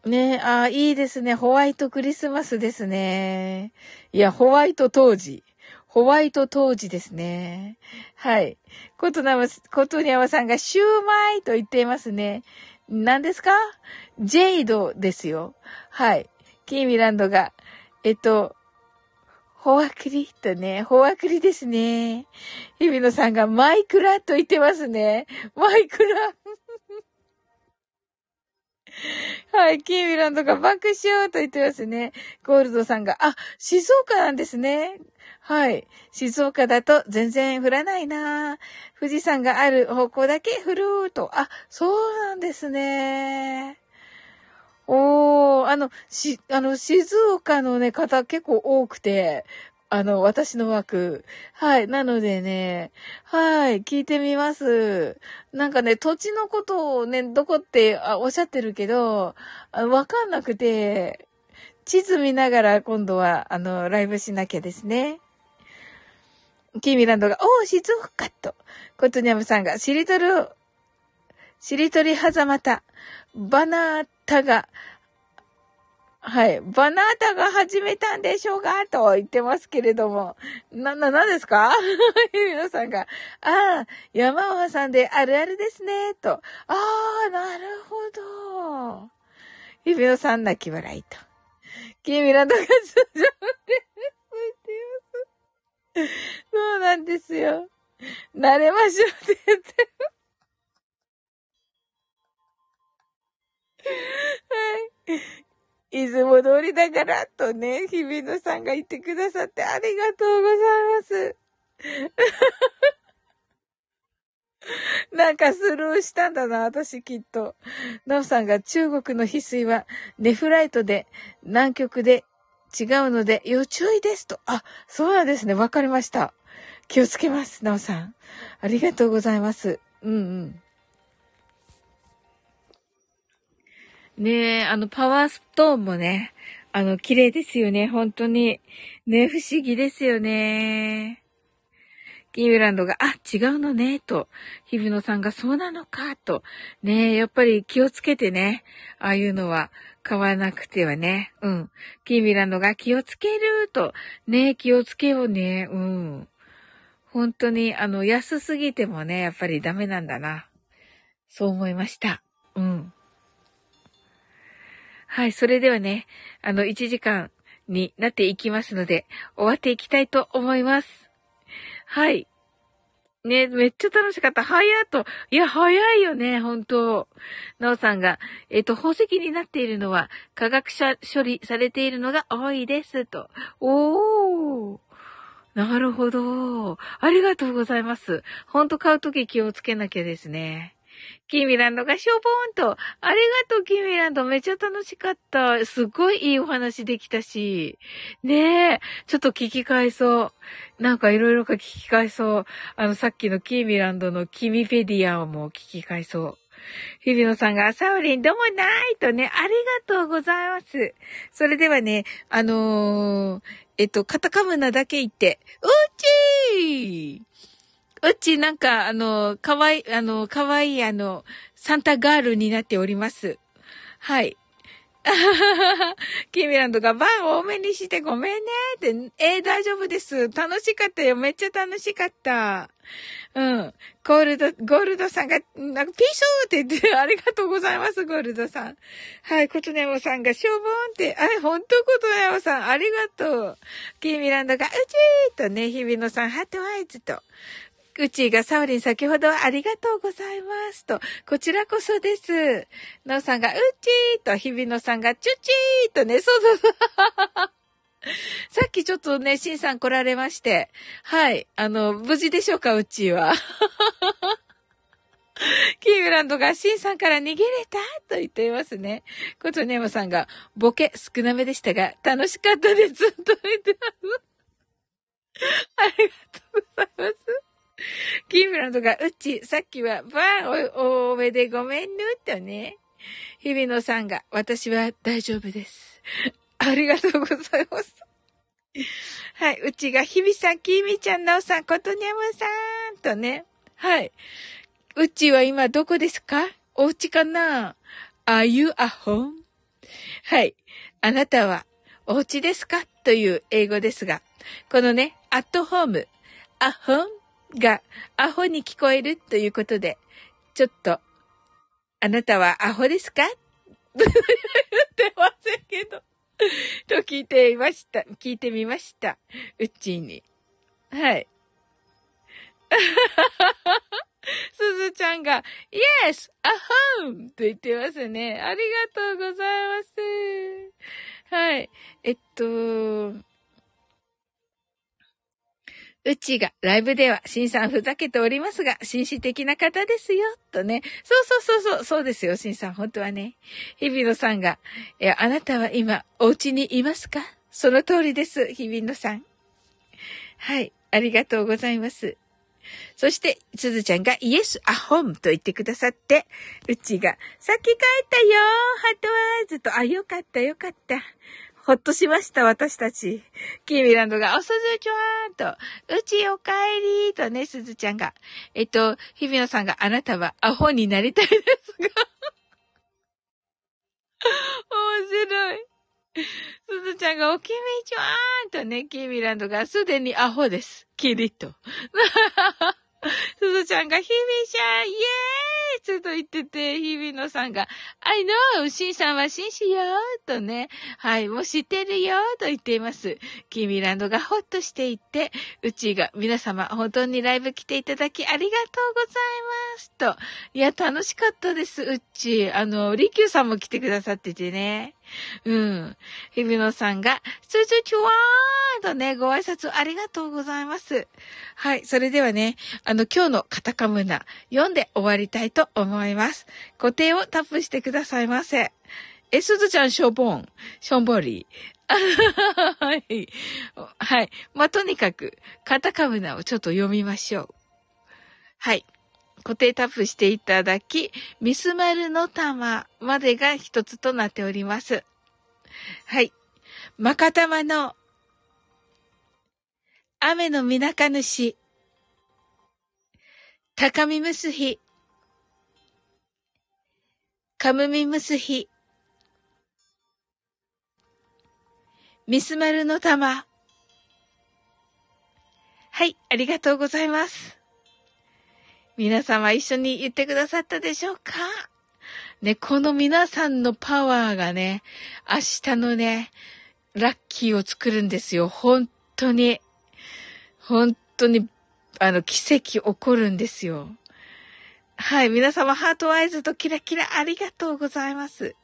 ねああ、いいですね。ホワイトクリスマスですね。いや、ホワイト当時。ホワイト当時ですね。はい。ことなま、ことにゃまさんがシューマイと言っていますね。何ですか？ジェイドですよ。はい。キーミランドが、えっと、ホワクリとね、ホワクリですね。日比野さんがマイクラと言ってますね。マイクラ。はい、キーミランドが爆笑と言ってますね。ゴールドさんが、あ、静岡なんですね。はい。静岡だと全然降らないな富士山がある方向だけ降ると。あ、そうなんですね。おー、あの、し、あの、静岡のね、方結構多くて、あの、私の枠。はい。なのでね、はい。聞いてみます。なんかね、土地のことをね、どこってあおっしゃってるけど、わかんなくて、地図見ながら今度は、あの、ライブしなきゃですね。キーミランドが、おー、静岡と。コトニャムさんが、しりとる、しりとりはざまた、バナータが、はい。バナータが始めたんでしょうかと言ってますけれども。な、な、なんですか？皆さんが、ああ、山を挟んであるあるですね、と。ああ、なるほど。ゆびのさん泣き笑いと。キーミランドが通常で、そうなんですよ。慣れましょうって言ってる。はい。いつも通りだから、とね、日比野さんが言ってくださってありがとうございます。なんかスルーしたんだな、私きっと。ナオさんが中国の翡翠はネフライトで南極で違うので、要注意ですと。あ、そうなんですね。わかりました。気をつけます、なおさん。ありがとうございます。うんうん。ねえ、あの、パワーストーンもね、あの、綺麗ですよね、本当に。ね、不思議ですよね。キーウランドが、あ、違うのね、と。日比野さんが、そうなのか、と。ねえ、やっぱり気をつけてね。ああいうのは。買わなくてはね。うん。キーミランドが気をつけると。ね気をつけようね。うん。本当に、あの、安すぎてもね、やっぱりダメなんだな。そう思いました。うん。はい、それではね、あの、1時間になっていきますので、終わっていきたいと思います。はい。ね、めっちゃ楽しかった。早っと。いや、早いよね、本当なおさんが、えっ、と、宝石になっているのは、科学者処理されているのが多いです、と。おー。なるほど。ありがとうございます。ほんと買うとき気をつけなきゃですね。キーミランドがしょぼーんと。ありがとう、キーミランド。めっちゃ楽しかった。すごいいいお話できたし。ねえ。ちょっと聞き返そう。なんかいろいろか聞き返そう。あの、さっきのキーミランドのキミペディアも聞き返そう。日比野さんが、サオリンどうもないとね、ありがとうございます。それではね、あのー、えっと、カタカムナだけ言って、うちーうちなんか、あの、かわい、あの、かわいい、あの、サンタガールになっております。はい。キーミランドがバン多めにしてごめんねって、えー、大丈夫です。楽しかったよ。めっちゃ楽しかった。うん。ゴールド、ゴールドさんが、なんか、ピショーって言って、ありがとうございます、ゴールドさん。はい、コトネモさんが、しょぼーんって、あれ、ほんとコトネモさん、ありがとう。キーミランドが、うちーとね、日比野さん、ハットアイズと。うちがサオリン先ほどありがとうございますと、こちらこそです。なおさんがうちーと、日比野さんがチュチーとね、そうそうそう。さっきちょっとね、シンさん来られまして、はい、あの、無事でしょうか、うちーは。キーブランドがシンさんから逃げれたと言っていますね。ことネモさんが、ボケ少なめでしたが、楽しかったです。と言ってます。ありがとうございます。キーブランドが、うち、さっきは、バーンお、めでごめんね、とね。日比野さんが、私は大丈夫です。ありがとうございます。はい。うちが、日比さん、きみちゃん、なおさん、ことにゃむさん、とね。はい。うちは今どこですか？お家かな ?Are you a home? はい。あなたはお家ですか？という英語ですが、このね、アットホーム、a home がアホに聞こえるということで、ちょっと、あなたはアホですか？言ってませんけど。と聞いていました。聞いてみました。うちに。はい。すずちゃんが、Yes! アホンと言ってますね。ありがとうございます。はい。えっと、うちがライブでは、しんさんふざけておりますが、紳士的な方ですよ、とね。そうそうそうそう、そうですよ、しんさん、本当はね。日比野さんが、え、あなたは今、お家にいますか？その通りです、日比野さん。はい、ありがとうございます。そして、すずちゃんが、イエス、アホンと言ってくださって、うちが、さっき帰ったよハトワーズと、あ、よかった、よかった。ほっとしました、私たち。キーミランドが、おすずちゃんと、うちお帰りとね、すずちゃんが。えっと、日比野さんが、あなたはアホになりたいですが。面白い。すずちゃんが、おきみちゃんとね、キーミランドが、すでにアホです。キリッと。すずちゃんが、ひびちゃん、イエーイちょっと言ってて、ひびのさんが、I know! しんさんは紳士よとね、はい、もう知ってるよと言っています。キミランドがほっとしていて、うちが、皆様、本当にライブ来ていただきありがとうございますと。いや、楽しかったです、うち。あの、りきゅうさんも来てくださっててね。うん。日比野さんが、スズチュワーとね、ご挨拶ありがとうございます。はい。それではね、あの、今日のカタカムナ、読んで終わりたいと思います。固定をタップしてくださいませ。え、すずちゃん、しょぼん。しょんぼり。はい。はい。まあ、とにかく、カタカムナをちょっと読みましょう。はい。固定タップしていただき、ミスマルの玉までが一つとなっております。はい。マカタマの雨のみなか主、高みむすひ、かむみむすひ、ミスマルの玉。はい、ありがとうございます。皆様一緒に言ってくださったでしょうか？ね、この皆さんのパワーがね、明日のね、ラッキーを作るんですよ。本当に。本当に、あの、奇跡起こるんですよ。はい。皆様、ハートアイズとキラキラありがとうございます。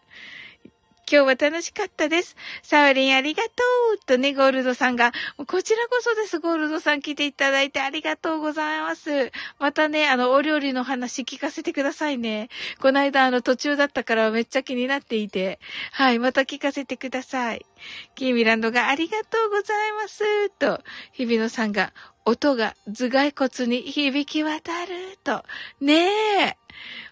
今日は楽しかったです。サワリンありがとうとね、ゴールドさんが、こちらこそです、ゴールドさん来ていただいてありがとうございます。またね、あの、お料理の話聞かせてくださいね。この間、あの、途中だったからめっちゃ気になっていて、はい、また聞かせてください。キーミランドがありがとうございます。と、日比野さんが、音が頭蓋骨に響き渡ると。ねえ。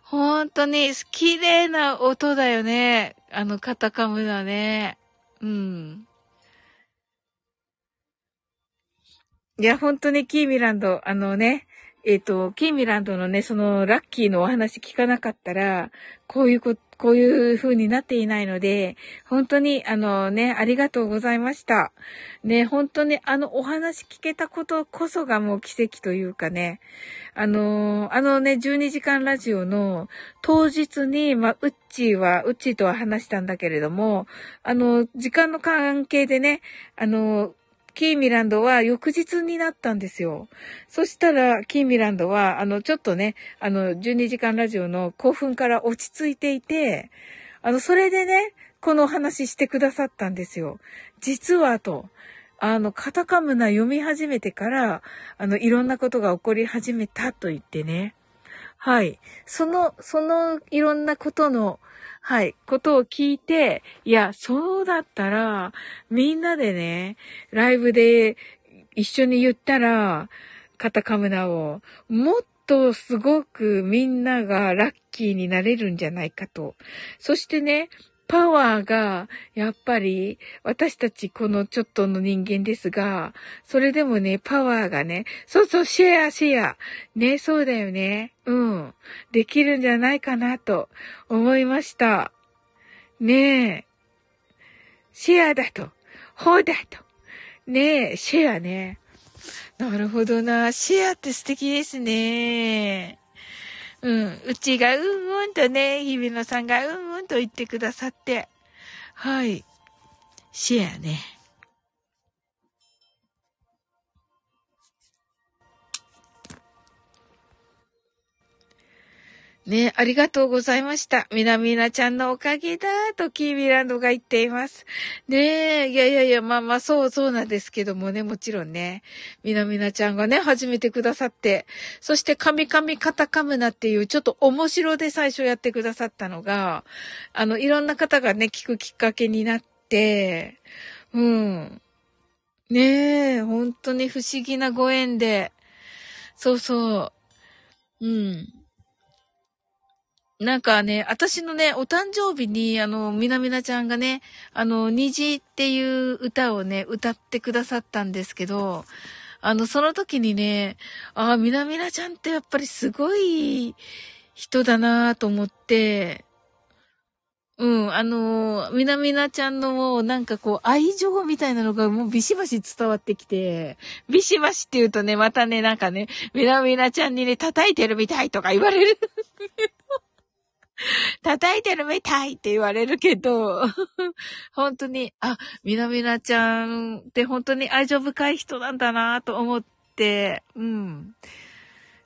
ほんとに、綺麗な音だよね。あの、カタカムだね。うん。いや、本当にキーミランド、あのね、えっ、ー、と、キーミランドのね、そのラッキーのお話聞かなかったら、こういうこ、こういう風になっていないので、本当に、あのね、ありがとうございました。ね、本当にあのお話聞けたことこそがもう奇跡というかね、あのあのね、12時間ラジオの当日に、まあ、ウッチーは、ウッチーとは話したんだけれども、あの、時間の関係でね、あの、キーミランドは翌日になったんですよ。そしたら、キーミランドは、あの、ちょっとね、あの、12時間ラジオの興奮から落ち着いていて、あの、それでね、このお話してくださったんですよ。実はと、あの、カタカムナ読み始めてから、あの、いろんなことが起こり始めたと言ってね。はい。その、そのいろんなことのはい、ことを聞いて、いや、そうだったら、みんなでね、ライブで一緒に言ったら、カタカムナを、もっとすごくみんながラッキーになれるんじゃないかと。そしてね、パワーが、やっぱり、私たちこのちょっとの人間ですが、それでもね、パワーがね、そうそう、シェア、シェア。ね、そうだよね。うん。できるんじゃないかなと思いました。ねえ。シェアだと。ほうだと。ねえ、シェアね。なるほどな。シェアって素敵ですね。うん。うちがうんうんとね、日比野さんがうんうんと言ってくださって。はい。シェアね。ね、ありがとうございました。みなみなちゃんのおかげだ、とキーミランドが言っています。ねえ、いやいやいや、まあまあ、そうそうなんですけどもね、もちろんね、みなみなちゃんがね、始めてくださって、そして、カミカミカタカムナっていう、ちょっと面白で最初やってくださったのが、あの、いろんな方がね、聞くきっかけになって、うん。ねえ、本当に不思議なご縁で、そうそう。うん。なんかね、私のね、お誕生日に、あの、みなみなちゃんがね、あの、虹っていう歌をね、歌ってくださったんですけど、あの、その時にね、ああ、みなみなちゃんってやっぱりすごい人だなと思って、うん、あの、みなみなちゃんのもうなんかこう愛情みたいなのがもうビシバシ伝わってきて、ビシバシって言うとね、またね、なんかね、みなみなちゃんにね、叩いてるみたいとか言われる。叩いてるみたいって言われるけど、本当に、あ、みなみなちゃんって本当に愛情深い人なんだなと思って、うん。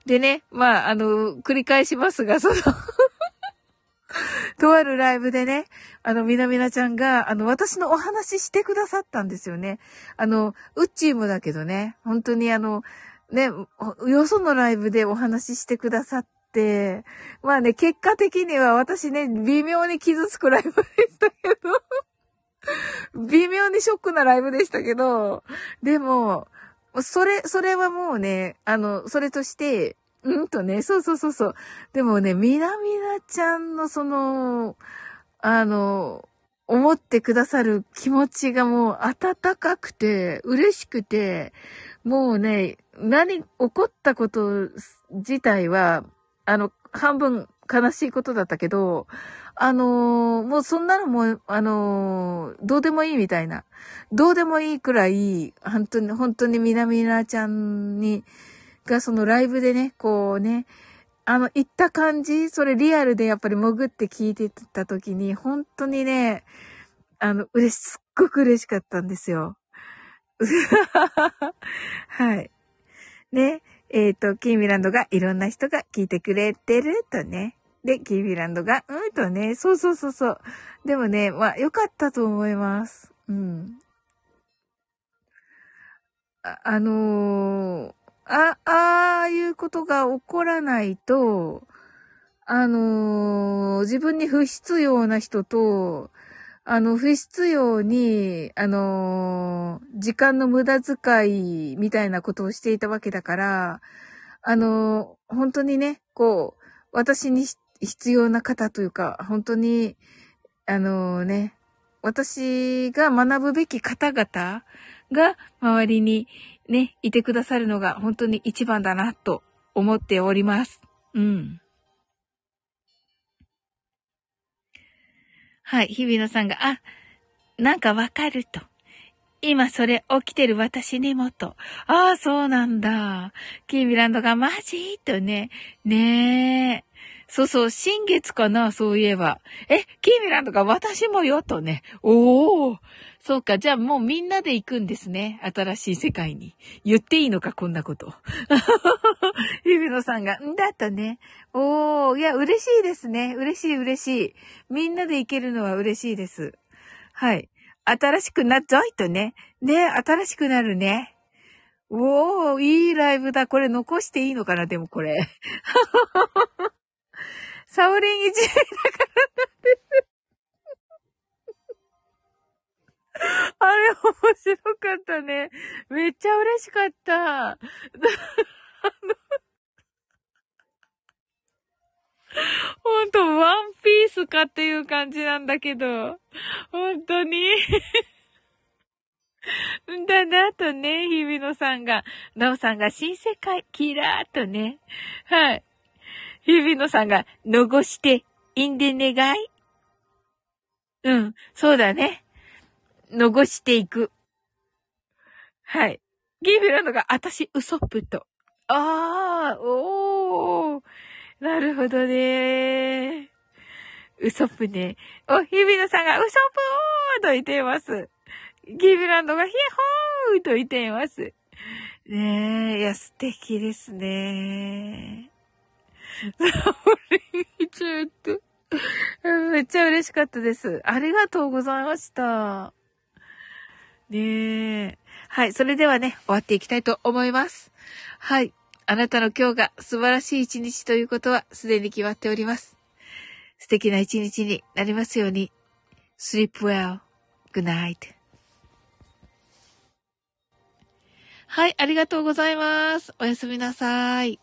でね、まあ、あの、繰り返しますが、その とあるライブでね、あの、みなみなちゃんが、あの、私のお話してくださったんですよね。あの、ウッチームだけどね、本当にあの、ね、よそのライブでお話ししてくださっ、まあね、結果的には私ね、微妙に傷つくライブでしたけど。微妙にショックなライブでしたけど、でも、それ、それはもうね、あの、それとして、うんとね、そうそうそうそう。でもね、みなみなちゃんのその、あの、思ってくださる気持ちがもう温かくて、嬉しくて、もうね、何、起こったこと自体は、あの、半分悲しいことだったけど、あのー、もうそんなのも、あのー、どうでもいいみたいな。どうでもいいくらい、本当に、本当にみなみなちゃんに、がそのライブでね、こうね、あの、行った感じ、それリアルでやっぱり潜って聞いてた時に、本当にね、あの、嬉し、すっごく嬉しかったんですよ。はい。ね。えっ、ー、と、キーミランドがいろんな人が聞いてくれてるとね。で、キーミランドが、うんとね、そうそうそうそう。でもね、まあ、よかったと思います。うん。あ、あのー、あ、ああいうことが起こらないと、あのー、自分に不必要な人と、あの、不必要に、あのー、時間の無駄遣いみたいなことをしていたわけだから、あのー、本当にね、こう、私に必要な方というか、本当に、あのね、私が学ぶべき方々が周りにね、いてくださるのが本当に一番だなと思っております。うん。はい、日比野さんが、あ、なんかわかると。今それ起きてる私にもと。ああ、そうなんだ。キービランドがマジとね。ねえ。そうそう、新月かな、そういえば。え、キーミランドが私もよ、とね。おー。そうか、じゃあもうみんなで行くんですね。新しい世界に。言っていいのか、こんなこと。日比野さんが、んだとね。おー、いや、嬉しいですね。嬉しい、嬉しい。みんなで行けるのは嬉しいです。はい。新しくなっぞいとね。ね、新しくなるね。おー、いいライブだ。これ残していいのかなでもこれ。サオリン一位だからなんです。あれ面白かったね。めっちゃ嬉しかった。あの、ほんと、ワンピースかっていう感じなんだけど、本当にだなとね、日比野さんが、なおさんが新世界、キラーとね。はい。日比野さんが、のごして、いんで願い？うん、そうだね。のごしていく。はい。ギーフランドが、あたし、ウソップと。ああ、おー。なるほどね。ウソップね。お、日比野さんが、ウソップーと言っています。ギーフランドが、ヒホーと言っています。ねえ、いや、素敵ですね。サオリンチュート。めっちゃ嬉しかったです。ありがとうございました。ねえ。はい。それではね、終わっていきたいと思います。はい。あなたの今日が素晴らしい一日ということはすでに決まっております。素敵な一日になりますように。sleep well. good night. はい、ありがとうございます。おやすみなさい。